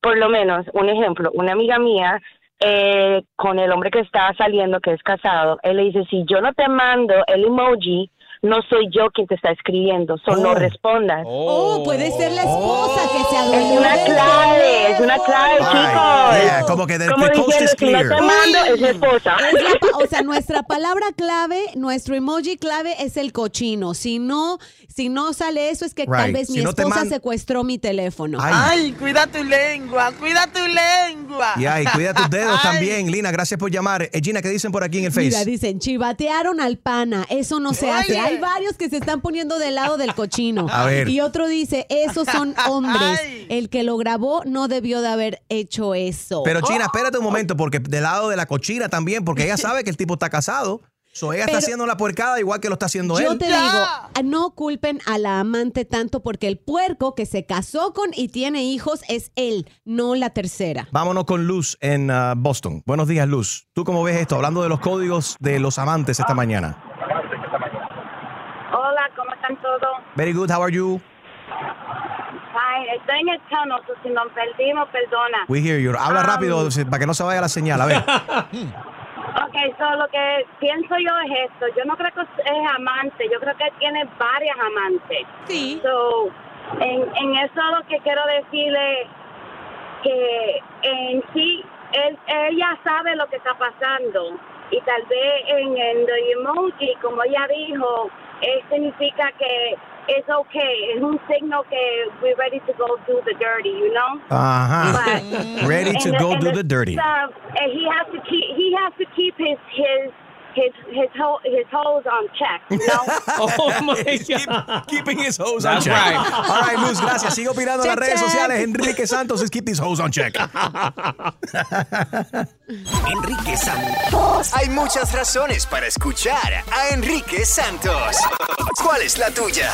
Por lo menos, un ejemplo, una amiga mía eh, con el hombre que está saliendo, que es casado, él le dice, si yo no te mando el emoji, no soy yo quien te está escribiendo, solo no respondas. Oh, puede ser la esposa que se Es adueñó una del clave, es una clave, Ay, chicos. Yeah, como que the- Como the coast diciendo, is si no clear. mando, es mi esposa. La o sea, nuestra palabra clave, nuestro emoji clave es el cochino. Si no, si no sale eso, es que tal vez Si mi no esposa man- secuestró mi teléfono. Ay. cuida tu lengua, cuida tu lengua. Y ay, cuida tus dedos Ay. también, Lina. Gracias por llamar. Eh, Gina, ¿qué dicen por aquí en el Face? Mira, dicen, chivatearon al pana, eso no se hace. Hay varios que se están poniendo del lado del cochino. A ver. Y otro dice, esos son hombres. El que lo grabó no debió de haber hecho eso. Pero China, espérate un momento, porque del lado de la cochina también, porque ella sabe que el tipo está casado. So, ella Pero- está haciendo la puercada igual que lo está haciendo Yo él. te digo, ah, no culpen a la amante tanto porque el puerco que se casó con y tiene hijos es él, no la tercera. Vámonos con Luz en ah, Boston. Buenos días, Luz. ¿Tú cómo ves esto? Hablando de los códigos de los amantes esta mañana. Hola, ¿cómo están todos? Very good, how are you? En el chano, so si nos perdimos, perdona. We hear you. Habla Um, rápido para que no se vaya la señal. A ver. Ok, so lo que pienso yo es esto. Yo no creo que es amante, yo creo que tiene varias amantes. Sí. So, en, en eso lo que quiero decirle que en sí, él, ella sabe lo que está pasando. Y tal vez en el emoji, como ella dijo, eh, significa que es okay. Es un signo que we're ready to go do the dirty, you know? Uh huh. Ready to and go and do the dirty. stuff, and he has to keep he has to keep his his his his ho- his hoes on check, you know. Oh my God. keeping his hose That's on check. right. All right, Luz, gracias. Sigue opinando en las redes check. sociales. Enrique Santos es Keep These Hoes on Check. Enrique Santos. Hay muchas razones para escuchar a Enrique Santos. ¿Cuál es la tuya?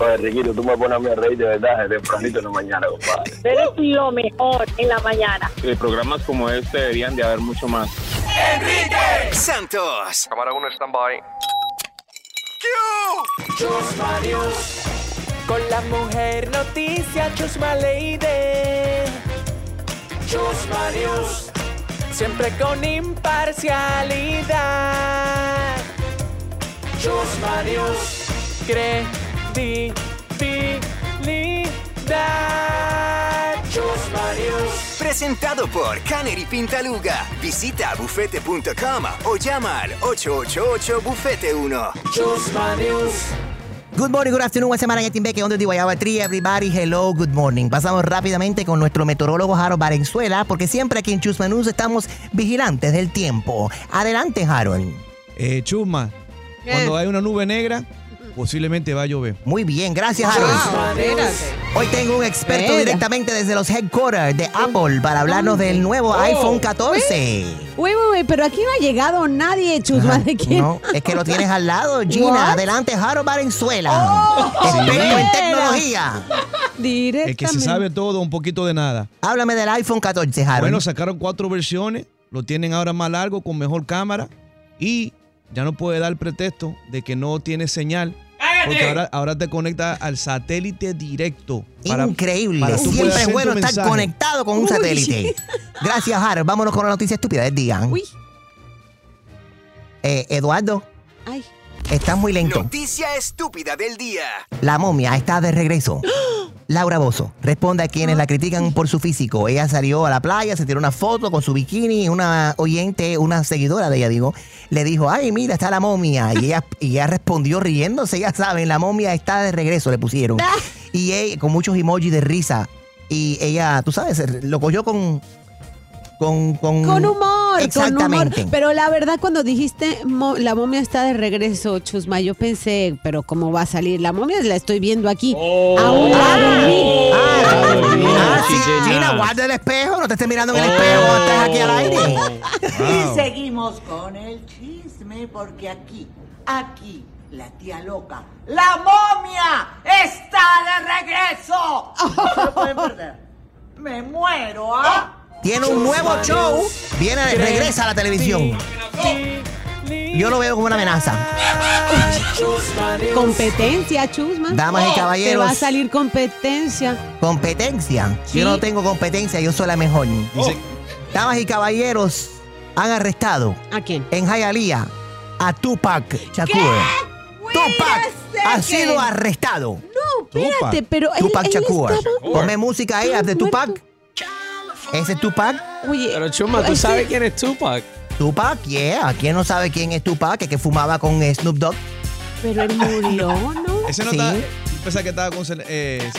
Oye, Riquito, tú me pones a mí a reír de verdad desde tempranito en la mañana, compadre. Eres lo mejor en la mañana. Y programas como este deberían de haber mucho más. Enrique Santos. Cámara 1, stand-by. Chusma News. Con la mujer noticia Chusma Lady. Chusma News. Siempre con imparcialidad. Chusma News. Credibilidad. Presentado por Canary Pintaluga. Visita bufete.com o llama al 888 Bufete 1. Chusma News. Good morning, good afternoon, once semana en Beque, donde Guayaba Tree, everybody, hello, good morning. Pasamos rápidamente con nuestro meteorólogo Harold Valenzuela, porque siempre aquí en Chusma News estamos vigilantes del tiempo. Adelante, Harold. Eh, Chusma, cuando hay una nube negra, posiblemente va a llover. Muy bien, gracias, Harold. Hoy tengo un experto directamente desde los headquarters de Apple para hablarnos del nuevo iPhone 14. Uy, uy, uy, pero aquí no ha llegado nadie, Chusma, ¿de quién? No, es que lo tienes al lado, Gina. What? Adelante, Harold Valenzuela. Oh, experto en tecnología. Directamente. El que se sabe todo, un poquito de nada. Háblame del iPhone 14, Harold. Bueno, sacaron cuatro versiones, lo tienen ahora más largo, con mejor cámara y ya no puede dar pretexto de que no tiene señal. Porque ahora, ahora te conecta al satélite directo. para- Increíble. para Siempre es bueno estar mensaje. conectado con un Uy. satélite. Gracias, Harold. Vámonos con la noticia estúpida del día. Eh, Eduardo, Ay. Estás muy lento. Noticia estúpida del día. La momia está de regreso. Laura Bozo responde a quienes la critican por su físico. Ella salió a la playa, se tiró una foto con su bikini una oyente, una seguidora de ella, digo, le dijo, ay, mira, está la momia. Y ella, y ella respondió riéndose, ya saben, la momia está de regreso, le pusieron. Y ella, con muchos emojis de risa. Y ella, tú sabes, lo cogió con... Con, con, Con humor, Exactamente. con humor. Pero la verdad, cuando dijiste mo- la momia está de regreso, Chusma, yo pensé, pero ¿cómo va a salir? La momia la estoy viendo aquí. Va a. Ah, sí, Gina, guarda el espejo, no te estés mirando en el espejo cuando estés aquí al aire. Y seguimos con el chisme porque aquí, aquí, la tía loca, la momia está de regreso. No se lo pueden perder. Me muero, ¿ah? Tiene un nuevo show. Viene, regresa a la televisión. Yo lo veo como una amenaza. Competencia, Chusma. Damas y caballeros. Te va a salir competencia. Competencia. Sí. Yo no tengo competencia, yo soy la mejor. Damas y caballeros, han arrestado. ¿A quién? En Hialeah a Tupac Shakur. Tupac ha sido arrestado. No, espérate, pero él, Tupac él Shakur. estaba- Ponme música ahí de Tupac. Ese es Tupac. Oye, Pero Chuma, ¿tú sabes quién es Tupac? Tupac, yeah. ¿Quién no sabe quién es Tupac? El que fumaba con Snoop Dogg. Pero él murió, ¿no? Ese no Sí. está. Pensaba que estaba con. Eh,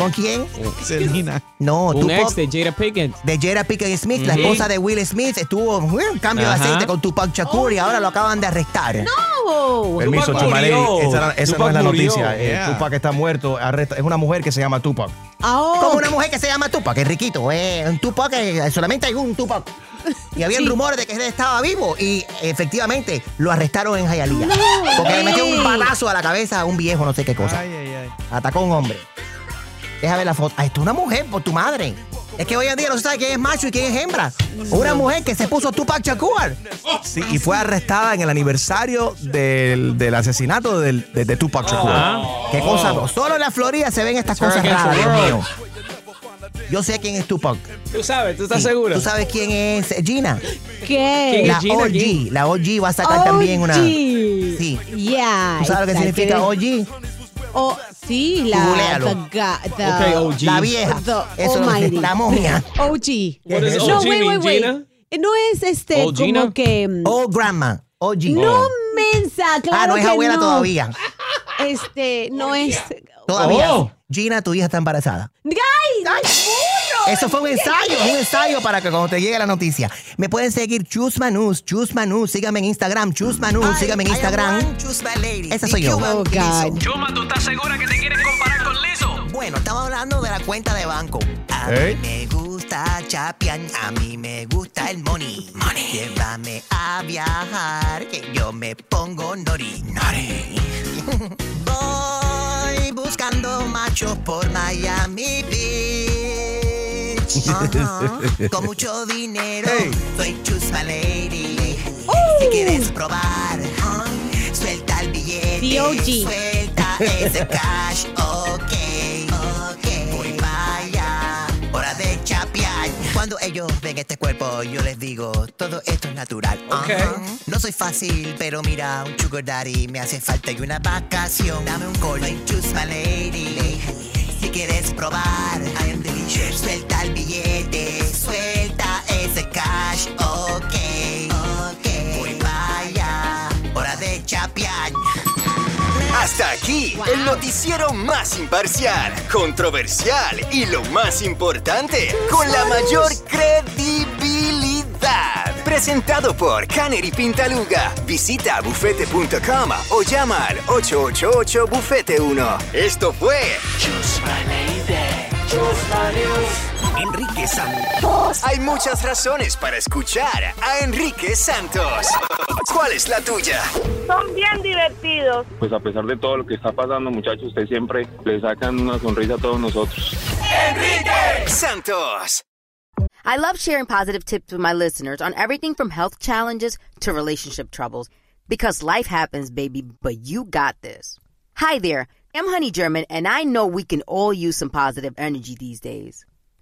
¿Con quién? Selena. No, Un Tupac. ex de Jada Pinkett. de Jada Pinkett Smith, la esposa de Will Smith, estuvo en un cambio de aceite con Tupac Shakur y ahora lo acaban de arrestar. No. Permiso, murió. Esa, esa no es la murió. noticia. Eh. Tupac está muerto. Arresta, es una mujer que se llama Tupac. Ah, oh. Como una mujer que se llama Tupac, es riquito. Eh, un Tupac, eh, solamente hay un Tupac. Y había Sí. rumores de que él estaba vivo y efectivamente lo arrestaron en Hialeah. No. Porque le metió un balazo a la cabeza a un viejo, no sé qué cosa. Atacó a un hombre. Deja ver la foto. Ah, esto es una mujer por tu madre. Es que hoy en día no se sabe quién es macho y quién es hembra. Una mujer que se puso Tupac Shakur. Sí, y fue arrestada en el aniversario del, del asesinato del- de, de Tupac Shakur. Qué cosa. Solo en la Florida se ven estas It's cosas raras, Dios mío. Yo sé quién es Tupac. Tú sabes, tú estás Sí. seguro. ¿Tú sabes quién es Gina? ¿Qué? La Gina? OG. ¿Quién? La OG va a sacar también una. Sí. Yeah. ¿Tú sabes lo que significa OG? Oh, sí, la. The the-. La vieja. the Eso, almighty. la momia. OG. No, OG wait, wait, wait. Gina? Eh, No es este Gina? como que. mm, Oh, grandma. OG. No, mensa, claro ah, no es que abuela no. todavía. Este, no es. Todavía. Oh. Gina, tu hija está embarazada. ¡Ay! burro! Eso fue un ensayo, un ensayo para que cuando te llegue la noticia. Me pueden seguir Chusma News, Chusma News, síganme en Instagram, Chusma News, síganme en Instagram. Esa soy yo. Oh, God. Chuma, ¿tú estás segura que te con Lizo? Bueno, estamos hablando de la cuenta de banco. A ¿Eh? mí me gusta chapear, a mí me gusta el money. Llévame a viajar, que yo me pongo nori. Nori. Voy buscando machos por Miami Beach. Ajá. Con mucho dinero, Hey. soy chusma lady. Si quieres probar, suelta el billete. D.O.G.. Suelta ese cash, ok. Hora de chapear. Cuando ellos ven este cuerpo, yo les digo, todo esto es natural. No soy fácil, pero mira, un sugar daddy me hace falta y una vacación. Dame un call, soy chusma lady. Si quieres probar, I am delicious. Suelta el billete, suelta ese cash, ok, ok. Voy vaya, hora de chapear. Hasta aquí, el noticiero más imparcial, controversial y lo más importante, con la mayor credibilidad. Presentado por Canary Pintaluga. Visita bufete.com o llama al 888 Bufete 1. Esto fue Lady. News. Enrique Santos. Hay muchas razones para escuchar a Enrique Santos. ¿Cuál es la tuya? Son bien divertidos. Pues a pesar de todo lo que está pasando, muchachos, ustedes siempre le sacan una sonrisa a todos nosotros. Enrique Santos. I love sharing positive tips with my listeners on everything from health challenges to relationship troubles because life happens, baby, but you got this. Hi there, I'm Honey German, and I know we can all use some positive energy these days.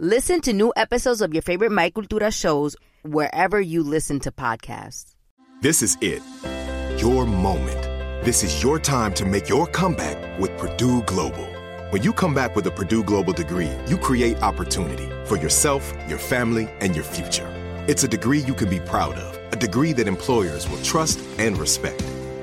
Listen to new episodes of your favorite My Cultura shows wherever you listen to podcasts. This is it. Your moment. This is your time to make your comeback with Purdue Global. When you come back with a Purdue Global degree, you create opportunity for yourself, your family, and your future. It's a degree you can be proud of, a degree that employers will trust and respect.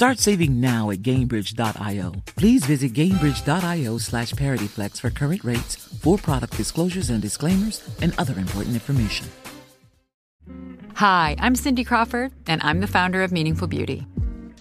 Start saving now at GameBridge.io. Please visit GameBridge.io slash ParityFlex for current rates, for product disclosures and disclaimers, and other important information. Hi, I'm Cindy Crawford, and I'm the founder of Meaningful Beauty.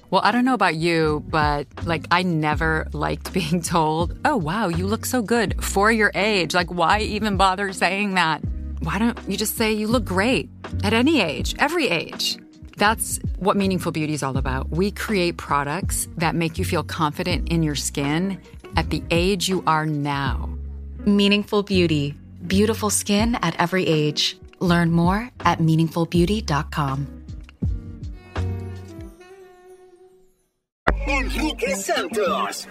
Well, I don't know about you, but like, I never liked being told, oh, wow, you look so good for your age. Like, why even bother saying that? Why don't you just say you look great at any age, every age? That's what Meaningful Beauty is all about. We create products that make you feel confident in your skin at the age you are now. Meaningful Beauty. Beautiful skin at every age. Learn more at meaningfulbeauty.com. Enrique Santos.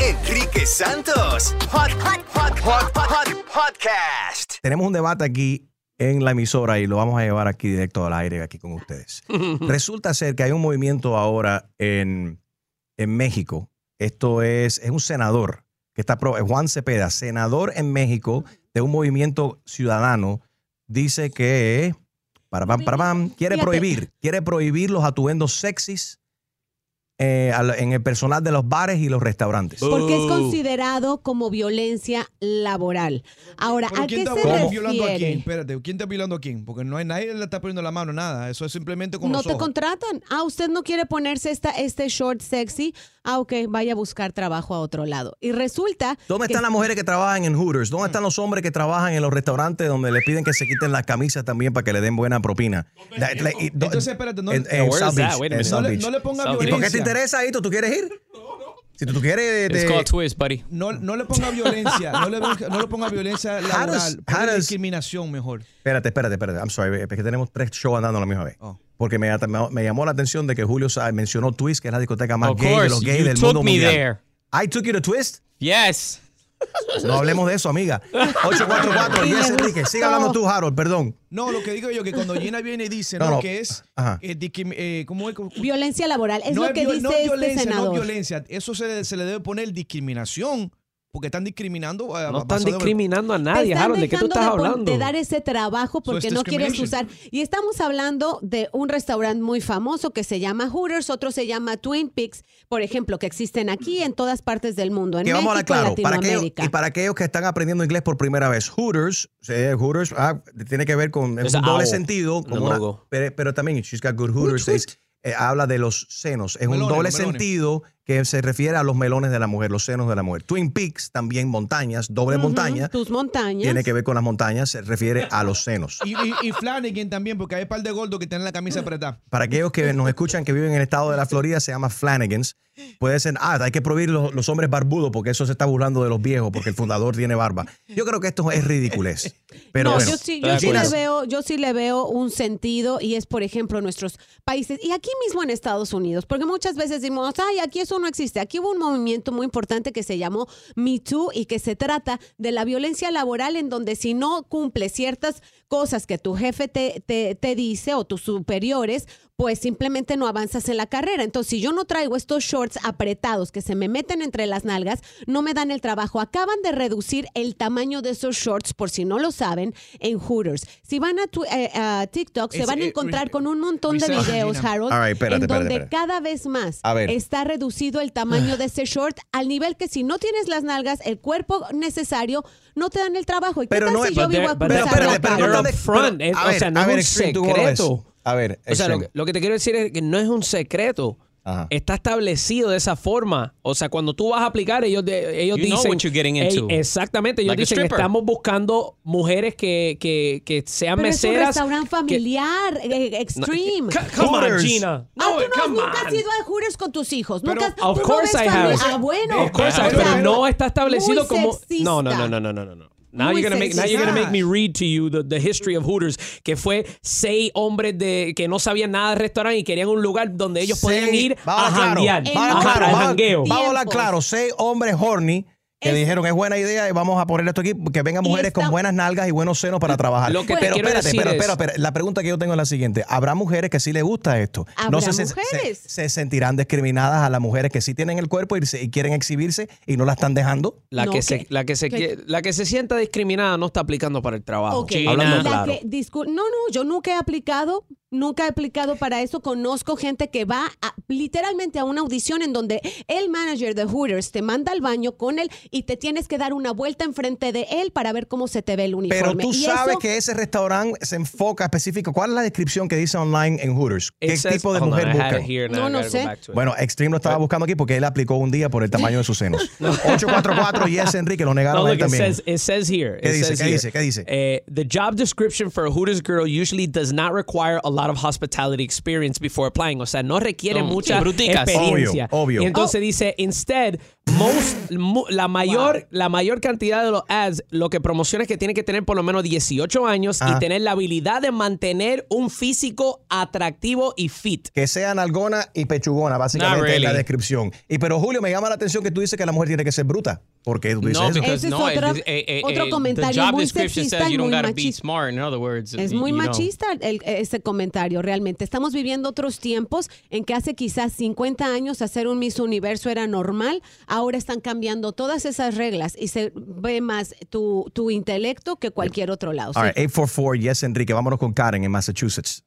Enrique Santos. Hot, hot, hot, hot, hot, podcast. Tenemos un debate aquí en la emisora y lo vamos a llevar aquí directo al aire aquí con ustedes. Resulta ser que hay un movimiento ahora en, en México. Esto es, es un senador que está, Juan Cepeda, senador en México de un movimiento ciudadano, dice que para para pam, quiere prohibir, quiere prohibir los atuendos sexys eh, en el personal de los bares y los restaurantes. Porque es considerado como violencia laboral. Ahora, ¿Pero ¿a quién qué está se violando a quién? refiere? Espérate, ¿quién está violando a quién? Porque no hay nadie le está poniendo la mano, nada. Eso es simplemente con No los te ojos. contratan. Ah, usted no quiere ponerse esta, este short sexy. Ah, ok, vaya a buscar trabajo a otro lado. Y resulta. ¿Dónde que- están las mujeres que trabajan en Hooters? ¿Dónde están los hombres que trabajan en los restaurantes donde le piden que se quiten las camisas también para que le den buena propina? Entonces, espérate, no, en- en South that? No le- no le ponga ¿Y por qué violencia. te interesa ahí? ¿Tú quieres ir? Si tú quieres... It's te- called twist, buddy. No, no le ponga violencia, no le, no le ponga violencia laboral, how ponle does- discriminación mejor. Espérate, espérate, espérate. I'm sorry, es que tenemos tres shows andando a la misma vez. Oh. Porque me, me- me llamó la atención de que Julio mencionó Twist, que es la discoteca más Of gay de course, los gays you del took mundo me mundial. there. I took you to Twist. Yes. No hablemos de eso, amiga. 844 Y le Yes, Enrique. Sigue hablando tú, Harold, perdón. No, lo que digo yo que cuando Gina viene y dice, No, no, no. que es, eh, discrim- eh, ¿cómo es? Violencia laboral. Es no lo que viol- dice no este violencia, senador. no violencia. Eso se, le- se le debe poner discriminación, porque están discriminando. eh, No están discriminando a nadie, Harold. ¿De qué tú estás de hablando? De dar ese trabajo porque no quieres usar. Y estamos hablando de un restaurante muy famoso que se llama Hooters, otro se llama Twin Peaks, por ejemplo, que existen aquí en todas partes del mundo, en que México vamos a hablar claro. y Para aquellos, Latinoamérica. y para aquellos que están aprendiendo inglés por primera vez, Hooters, eh, Hooters ah, tiene que ver con es un a doble owl sentido, una- pero, pero también She's Got Good Hooters es, eh, habla de los senos. Es un doble sentido que se refiere a los melones de la mujer, los senos de la mujer. Twin Peaks, también montañas, doble montaña, Tus montañas. tiene que ver con las montañas, se refiere a los senos. Y, y, y Flanagan también, porque hay un par de gordos que tienen la camisa apretada. Para aquellos que nos escuchan que viven en el estado de la Florida, se llama Flanagans. Puede ser, ah, hay que prohibir los, los hombres barbudos porque eso se está burlando de los viejos porque el fundador tiene barba. Yo creo que esto es ridiculez. Pero no, bueno, yo sí, yo sí le veo, yo sí le veo un sentido y es, por ejemplo, nuestros países y aquí mismo en Estados Unidos, porque muchas veces decimos, ay, aquí no existe. Aquí hubo un movimiento muy importante que se llamó Me Too y que se trata de la violencia laboral en donde si no cumples ciertas cosas que tu jefe te, te, te dice o tus superiores, pues simplemente no avanzas en la carrera. Entonces, si yo no traigo estos shorts apretados que se me meten entre las nalgas, no me dan el trabajo. Acaban de reducir el tamaño de esos shorts, por si no lo saben, en Hooters. Si van a, tu- eh, a TikTok, se van a eh, encontrar con un montón de videos. Harold, All right, espérate, en espérate, donde espérate. cada vez más A ver. está reducido el tamaño de ese short al nivel que si no tienes las nalgas, el cuerpo necesario, no te dan el trabajo. ¿Y qué Pero tal no si es- yo vivo pero- Es- a o sea, no es un secreto. A ver, O sea, lo que te quiero decir es que no es un secreto. Está establecido de esa forma. O sea, cuando tú vas a aplicar, ellos, de- ellos You know dicen. what you're getting into. exactamente. Ellos Like dicen que estamos buscando mujeres que, que, que sean Pero es un meseras. restaurante familiar, eh, extreme. C- come on. Gina. Ah, No, tú no, come nunca on. has ido a Hooters con tus hijos. Pero, nunca, of no course ves I have. Ah, bueno. Of course I have, pero no está establecido muy como. sexista. No, no, no, no, no, no, no, no. Now Muy you're, gonna make, now you're gonna make me read to you the, the history of Hooters, que fue seis hombres de que no sabían nada de restaurante y querían un lugar donde ellos podían ir Vamos a a claro, janguear, vamos a claro, a- jangueo. Vamos a hablar claro, seis hombres horny que dijeron es buena idea y vamos a poner esto aquí, que vengan mujeres con buenas nalgas y buenos senos para trabajar. Lo que te pero espérate, decir pero, es- pero, pero, la pregunta que yo tengo es la siguiente. ¿Habrá mujeres que sí les gusta esto? Habrá sé, se- mujeres. Se, se sentirán discriminadas a las mujeres que sí tienen el cuerpo y, se- y quieren exhibirse y no la están dejando? La, No, que se, la, que se, que- la que se sienta discriminada no está aplicando para el trabajo. Hablando claro. que- no, no, yo nunca he aplicado, nunca he aplicado para eso. Conozco gente que va a- literalmente a una audición en donde el manager de Hooters te manda al baño con él y te tienes que dar una vuelta enfrente de él para ver cómo se te ve el uniforme. Pero tú Y sabes eso- que ese restaurante se enfoca específico. ¿Cuál es la descripción que dice online en Hooters? ¿Qué says- tipo de mujer now No, no sé. Bueno, Extreme lo estaba buscando aquí porque él aplicó un día por el tamaño de sus senos. 844 Yes Enrique lo negaron No, él look, it también. says, it says here. ¿Qué it dice? says ¿Qué here, dice? ¿Qué dice? eh, the job description for a Hooters girl usually does not require a lot of hospitality experience before applying. O sea, no requiere No, mucha bruticas. experiencia. Obvio, obvio. Y entonces dice, instead, most, la mayor la mayor cantidad de los ads lo que promociona es que tiene que tener por lo menos 18 años y tener la habilidad de mantener un físico atractivo y fit. Que sea nalgona y pechugona, básicamente es la really. descripción. Y pero Julio, me llama la atención que tú dices que la mujer tiene que ser bruta. ¿Por qué tú dices No, eso? because Ese es no, otro- it- eh, eh, otro eh, comentario muy sexista y machista. smart. In other words, Es muy machista el- ese comentario, realmente. Estamos viviendo otros tiempos en que hace quizás 50 años hacer un Miss Universo era normal. Ahora están cambiando todas esas reglas y se ve más tu, tu intelecto que cualquier otro lado. All right, Sí. 844 Yes Enrique. Vámonos con Karen en Massachusetts.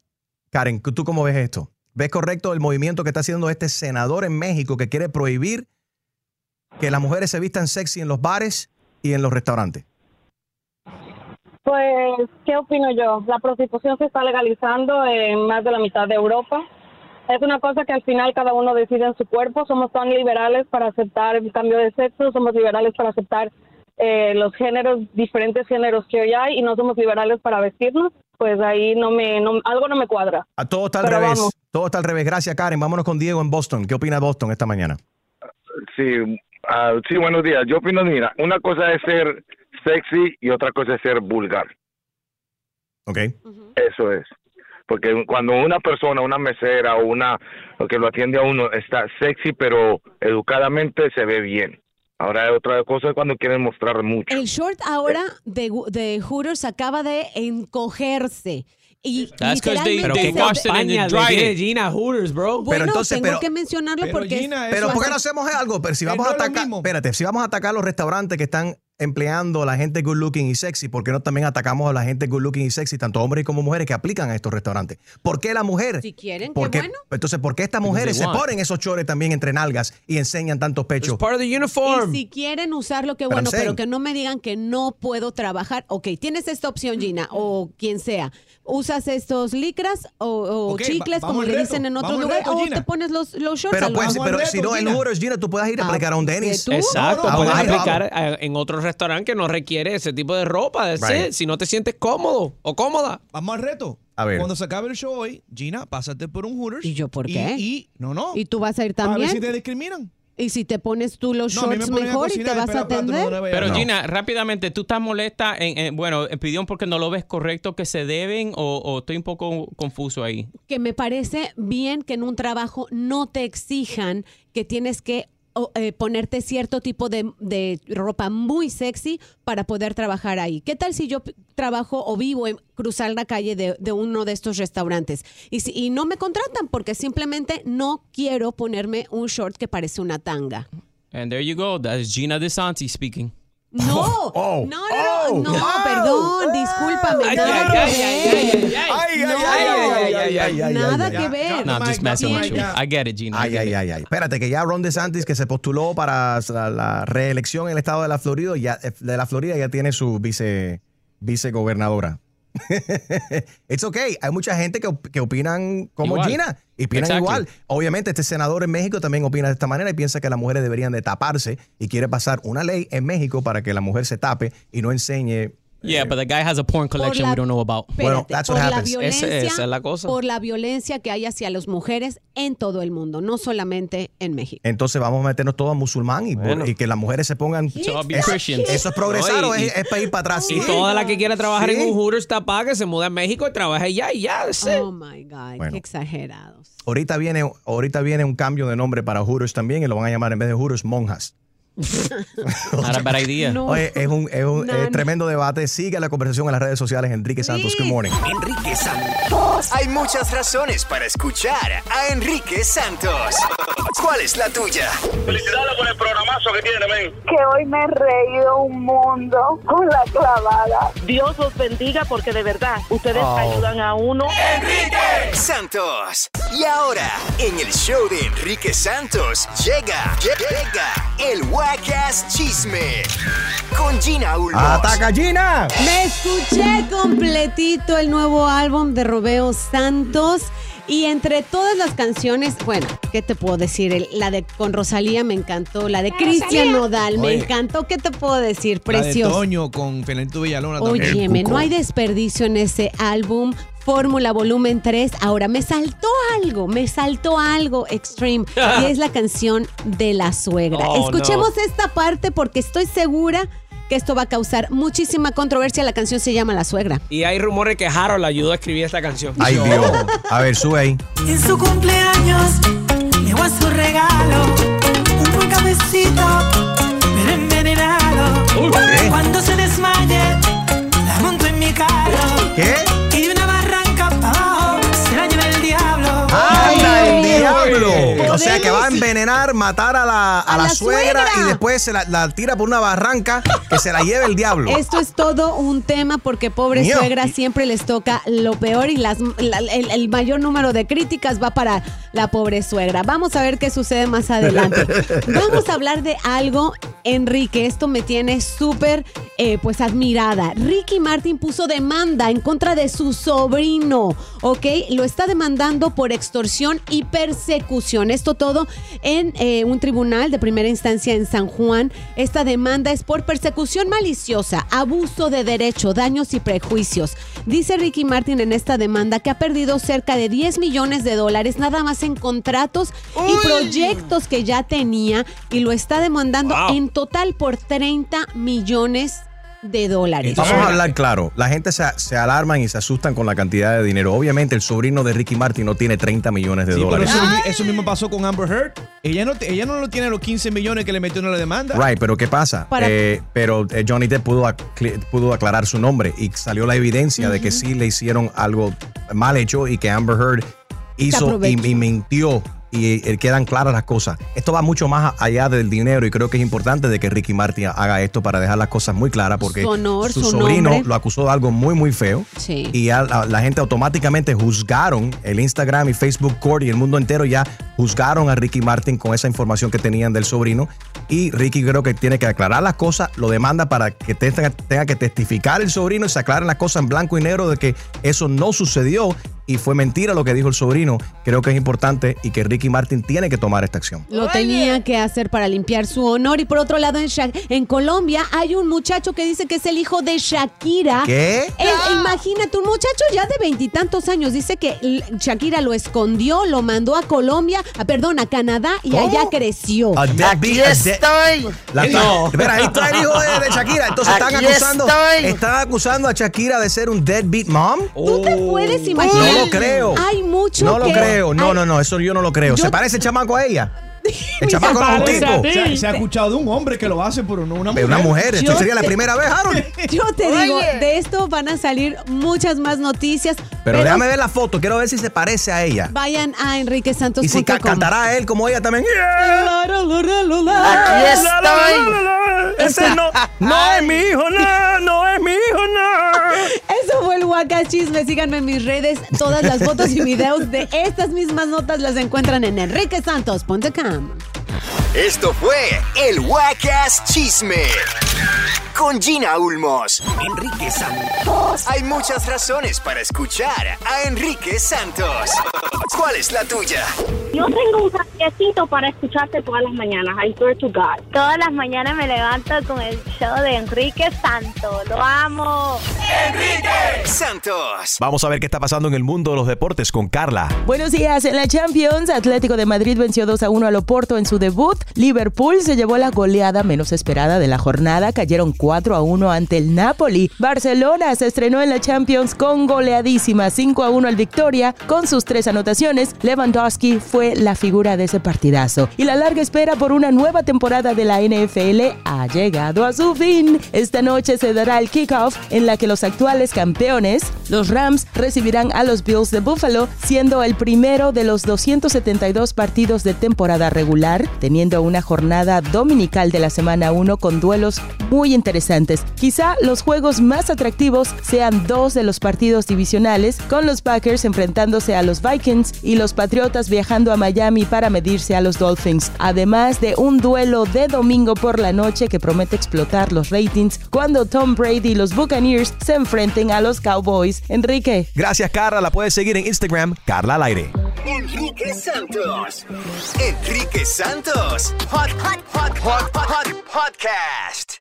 Karen, ¿tú cómo ves esto? ¿Ves correcto el movimiento que está haciendo este senador en México que quiere prohibir que las mujeres se vistan sexy en los bares y en los restaurantes? Pues, ¿qué opino yo? La prostitución se está legalizando en más de la mitad de Europa. Es una cosa que al final cada uno decide en su cuerpo. Somos tan liberales para aceptar el cambio de sexo, somos liberales para aceptar eh, los géneros, diferentes géneros que hoy hay, y no somos liberales para vestirnos. Pues ahí no me, no- algo no me cuadra. A todo está al Pero revés. vamos. Todo está al revés. Gracias, Karen. Vámonos con Diego en Boston. ¿Qué opina Boston esta mañana? Sí, ah, sí, buenos días. Yo opino, mira, una cosa es ser sexy y otra cosa es ser vulgar. Ok. Eso es. Porque cuando una persona, una mesera o una o que lo atiende a uno está sexy pero educadamente se ve bien. Ahora otra cosa es cuando quieren mostrar mucho. El short ahora de, de Hooters acaba de encogerse. Y That's literalmente they se- washed it and then España, dried le Gina Hooters, bro. Bueno, entonces, tengo pero- que mencionarlo Pero, porque Gina, Pero ¿por qué no hacemos algo? Pero si Pero vamos a atacar, espérate, si vamos a atacar los restaurantes que están empleando a la gente good looking y sexy, ¿por qué no también atacamos a la gente good looking y sexy, tanto hombres como mujeres que aplican a estos restaurantes? ¿Por qué la mujer? Si quieren, ¿Por qué bueno. Entonces, ¿por qué estas mujeres se ponen esos chores también entre nalgas y enseñan tantos pechos? part of the Y uniform. si quieren usarlo, qué bueno, saying- pero que no me digan que no puedo trabajar. Ok, tienes esta opción, Gina, o quien sea. ¿Usas estos licras o, chicles, como le dicen en lugares? reto, o te pones los, los shorts. Pero, pues, pero si no en Gina. Hooters, Gina, tú puedes ir a Ah, aplicar a un ¿de Dennis. tú? Exacto, No, no, puedes vamos, aplicar eh, en otro restaurante que no requiere ese tipo de ropa. Right. Si no te sientes cómodo o cómoda. Vamos al reto. A ver. Cuando se acabe el show hoy, Gina, pásate por un Hooters. ¿Y yo por qué? Y, no, no. ¿Y tú vas a ir A ver también? si te discriminan. Y si te pones tú los No, me shorts mejor y te vas a esperar plato, no atender. Pero No. Gina, rápidamente, ¿tú estás molesta en, en- bueno, en pidión porque no lo ves correcto que se deben o, o estoy un poco confuso ahí? que me parece bien que en un trabajo no te exijan que tienes que eh, ponerte cierto tipo de, de ropa muy sexy para poder trabajar ahí. ¿Qué tal si yo trabajo o vivo en cruzar la calle de, de uno de estos restaurantes y, si- y no me contratan porque simplemente no quiero ponerme un short que parece una tanga? And there you go. That's Gina DeSantis speaking. No, no, no, no, no, perdón, discúlpame. Ay, nada ay, que ay, ver. ay, ay, ay, No, I'm just messing with you. I get it, Gina. Ay, ay, ay, ay. Espérate, que ya Ron DeSantis, que se postuló para la, la reelección en el estado de la Florida, ya, de la Florida ya tiene su vice, vicegobernadora. It's okay. Hay mucha gente que, que opinan como Igual. Gina y opinan igual. Obviamente, este senador en México también opina de esta manera y piensa que las mujeres deberían de taparse y quiere pasar una ley en México para que la mujer se tape y no enseñe. Yeah, but the guy has a porn collection la- we don't know about. Espérate, por la Ese- violencia, esa es la cosa. Por la violencia que hay hacia las mujeres en todo el mundo, no solamente en México. Entonces vamos a meternos todos a musulmán y, Bueno. y que las mujeres se pongan. So I'll be Eso, eso es progresar No, o y- es, es para ir para atrás. Y Sí. toda la que quiera trabajar Sí. en un Hooters tapada, que se muda a México y trabaja allá y ya. that's. Oh my God, Bueno. qué exagerados. Ahorita viene, ahorita viene un cambio de nombre para Hooters también y lo van a llamar en vez de Hooters, monjas. Not a bad idea. Oye, es un, es un eh, tremendo debate. Sigue la conversación en las redes sociales. Enrique Santos, good morning. Enrique Santos. Hay muchas razones para escuchar a Enrique Santos. ¿Cuál es la tuya? Felicidades por el programazo que tiene, men. que hoy me he reído un mundo con la clavada. Dios los bendiga porque de verdad ustedes Oh. ayudan a uno. Enrique Santos. Y ahora, en el show de Enrique Santos, llega, llega el Chisme con Gina Ulmos. ¡Ataca, Gina! Me escuché completito el nuevo álbum de Robeo Santos. Y entre todas las canciones, bueno, ¿qué te puedo decir? La de con Rosalía me encantó, la de Cristian Nodal me Oye. encantó. ¿Qué te puedo decir? La de Precioso. Toño con Fernando Villalona también. Óyeme, no hay desperdicio en ese álbum. Fórmula Volumen 3. Ahora, me saltó algo, me saltó algo extreme. y es la canción de la suegra. Oh, Escuchemos no. esta parte porque estoy segura que esto va a causar muchísima controversia. La canción se llama La Suegra. Y hay rumores que Harold ayudó a escribir esta canción. Ay, Dios. A ver, sube ahí. En su cumpleaños llegó a su regalo un buen cafecito, pero envenenado. ¿qué? Cuando se desmaye, la monto en mi carro. ¿Qué? O sea que va a envenenar, matar a la, a A la la suegra, suegra. y después se la, la tira por una barranca que se la lleve el diablo. Esto es todo un tema porque pobre Mío. suegra siempre les toca lo peor y las, la- el, el mayor número de críticas va para la pobre suegra. Vamos a ver qué sucede más adelante. Vamos a hablar de algo, Enrique. Esto me tiene súper eh, pues admirada. Ricky Martin puso demanda en contra de su sobrino, ¿ok? Lo está demandando por extorsión y persecución. Esto todo en eh, un tribunal de primera instancia en San Juan. Esta demanda es por persecución maliciosa, abuso de derecho, daños y prejuicios. Dice Ricky Martin en esta demanda que ha perdido cerca de 10 millones de dólares nada más en contratos y proyectos que ya tenía y lo está demandando Wow. en total por 30 millones de dólares. Vamos a hablar claro. La gente se, se alarman y se asustan con la cantidad de dinero. Obviamente, el sobrino de Ricky Martin no tiene 30 millones de Sí, pero dólares. eso, eso mismo pasó con Amber Heard. Ella no, ella no lo tiene los 15 millones que le metió en la demanda. Right, pero ¿qué pasa? Eh, pero eh, Johnny Depp pudo, acl- pudo aclarar su nombre y salió la evidencia de que sí le hicieron algo mal hecho y que Amber Heard hizo y mintió y eh, quedan claras las cosas. Esto va mucho más allá del dinero y creo que es importante de que Ricky Martin haga esto para dejar las cosas muy claras porque Su honor, su su sobrino nombre. lo acusó de algo muy muy feo Sí. y la gente automáticamente juzgaron el Instagram y Facebook Court y el mundo entero ya juzgaron a Ricky Martin con esa información que tenían del sobrino y Ricky creo que tiene que aclarar las cosas, lo demanda para que tenga, tenga que testificar el sobrino y se aclaren las cosas en blanco y negro de que eso no sucedió y fue mentira lo que dijo el sobrino. Creo que es importante y que Ricky Martin tiene que tomar esta acción. Lo tenía que hacer para limpiar su honor. Y por otro lado, en, Sha- en Colombia hay un muchacho que dice que es el hijo de Shakira. ¿Qué? Él- imagínate, un muchacho ya de veintitantos años. Dice que Shakira lo escondió, lo mandó a Colombia, a, perdón, a Canadá y ¿Cómo? allá creció. A deadbeat, a de- La- Espera, ahí está el hijo de, de Shakira. Entonces están Aquí acusando, estoy. están acusando a Shakira de ser un deadbeat mom. ¿Tú te puedes imaginar? No lo creo. Hay mucho No lo que- creo. No, hay- no, no. Eso yo no lo creo. Yo- ¿Se parece el chamaco a ella? El chamaco no es un tipo. Se, ha- se ha escuchado de un hombre que lo hace, pero no una mujer. una mujer, esto Yo sería la primera vez, Harold. Yo te digo, de esto van a salir muchas más noticias. Pero déjame ver la foto, quiero ver si se parece a ella. Vayan a enriquesantos.com. Y si ca- cantará él como ella también. Aquí estoy. Ese no, no es mi hijo, no, no es mi hijo, no. Eso fue el Waka Chisme. Síganme en mis redes. Todas las fotos y videos de estas mismas notas las encuentran en enriquesantos.com. them. Esto fue el Wacas Chisme con Gina Ulmos. Enrique Santos. Hay muchas razones para escuchar a Enrique Santos. ¿Cuál es la tuya? Yo tengo un saquecito para escucharte todas las mañanas. I swear to God. Todas las mañanas me levanto con el show de Enrique Santo. Lo amo. Enrique Santos. Vamos a ver qué está pasando en el mundo de los deportes con Carla. Buenos días. En la Champions, Atlético de Madrid venció 2 a 1 al Oporto en su debut. Liverpool se llevó la goleada menos esperada de la jornada. Cayeron 4 a 1 ante el Napoli. Barcelona se estrenó en la Champions con goleadísima 5 a 1 al Victoria. Con sus tres anotaciones, Lewandowski fue la figura de ese partidazo. Y la larga espera por una nueva temporada de la NFL ha llegado a su fin. Esta noche se dará el kickoff en la que los actuales campeones, los Rams, recibirán a los Bills de Buffalo, siendo el primero de los 272 partidos de temporada regular, teniendo una jornada dominical de la semana 1 con duelos muy interesantes. Quizá los juegos más atractivos sean dos de los partidos divisionales, con los Packers enfrentándose a los Vikings y los Patriotas viajando a Miami para medirse a los Dolphins, además de un duelo de domingo por la noche que promete explotar los ratings cuando Tom Brady y los Buccaneers se enfrenten a los Cowboys. Enrique. Gracias, Carla. La puedes seguir en Instagram, Carla al aire. Enrique Santos. Enrique Santos. Hot, hot, hot, hot, hot, hot podcast.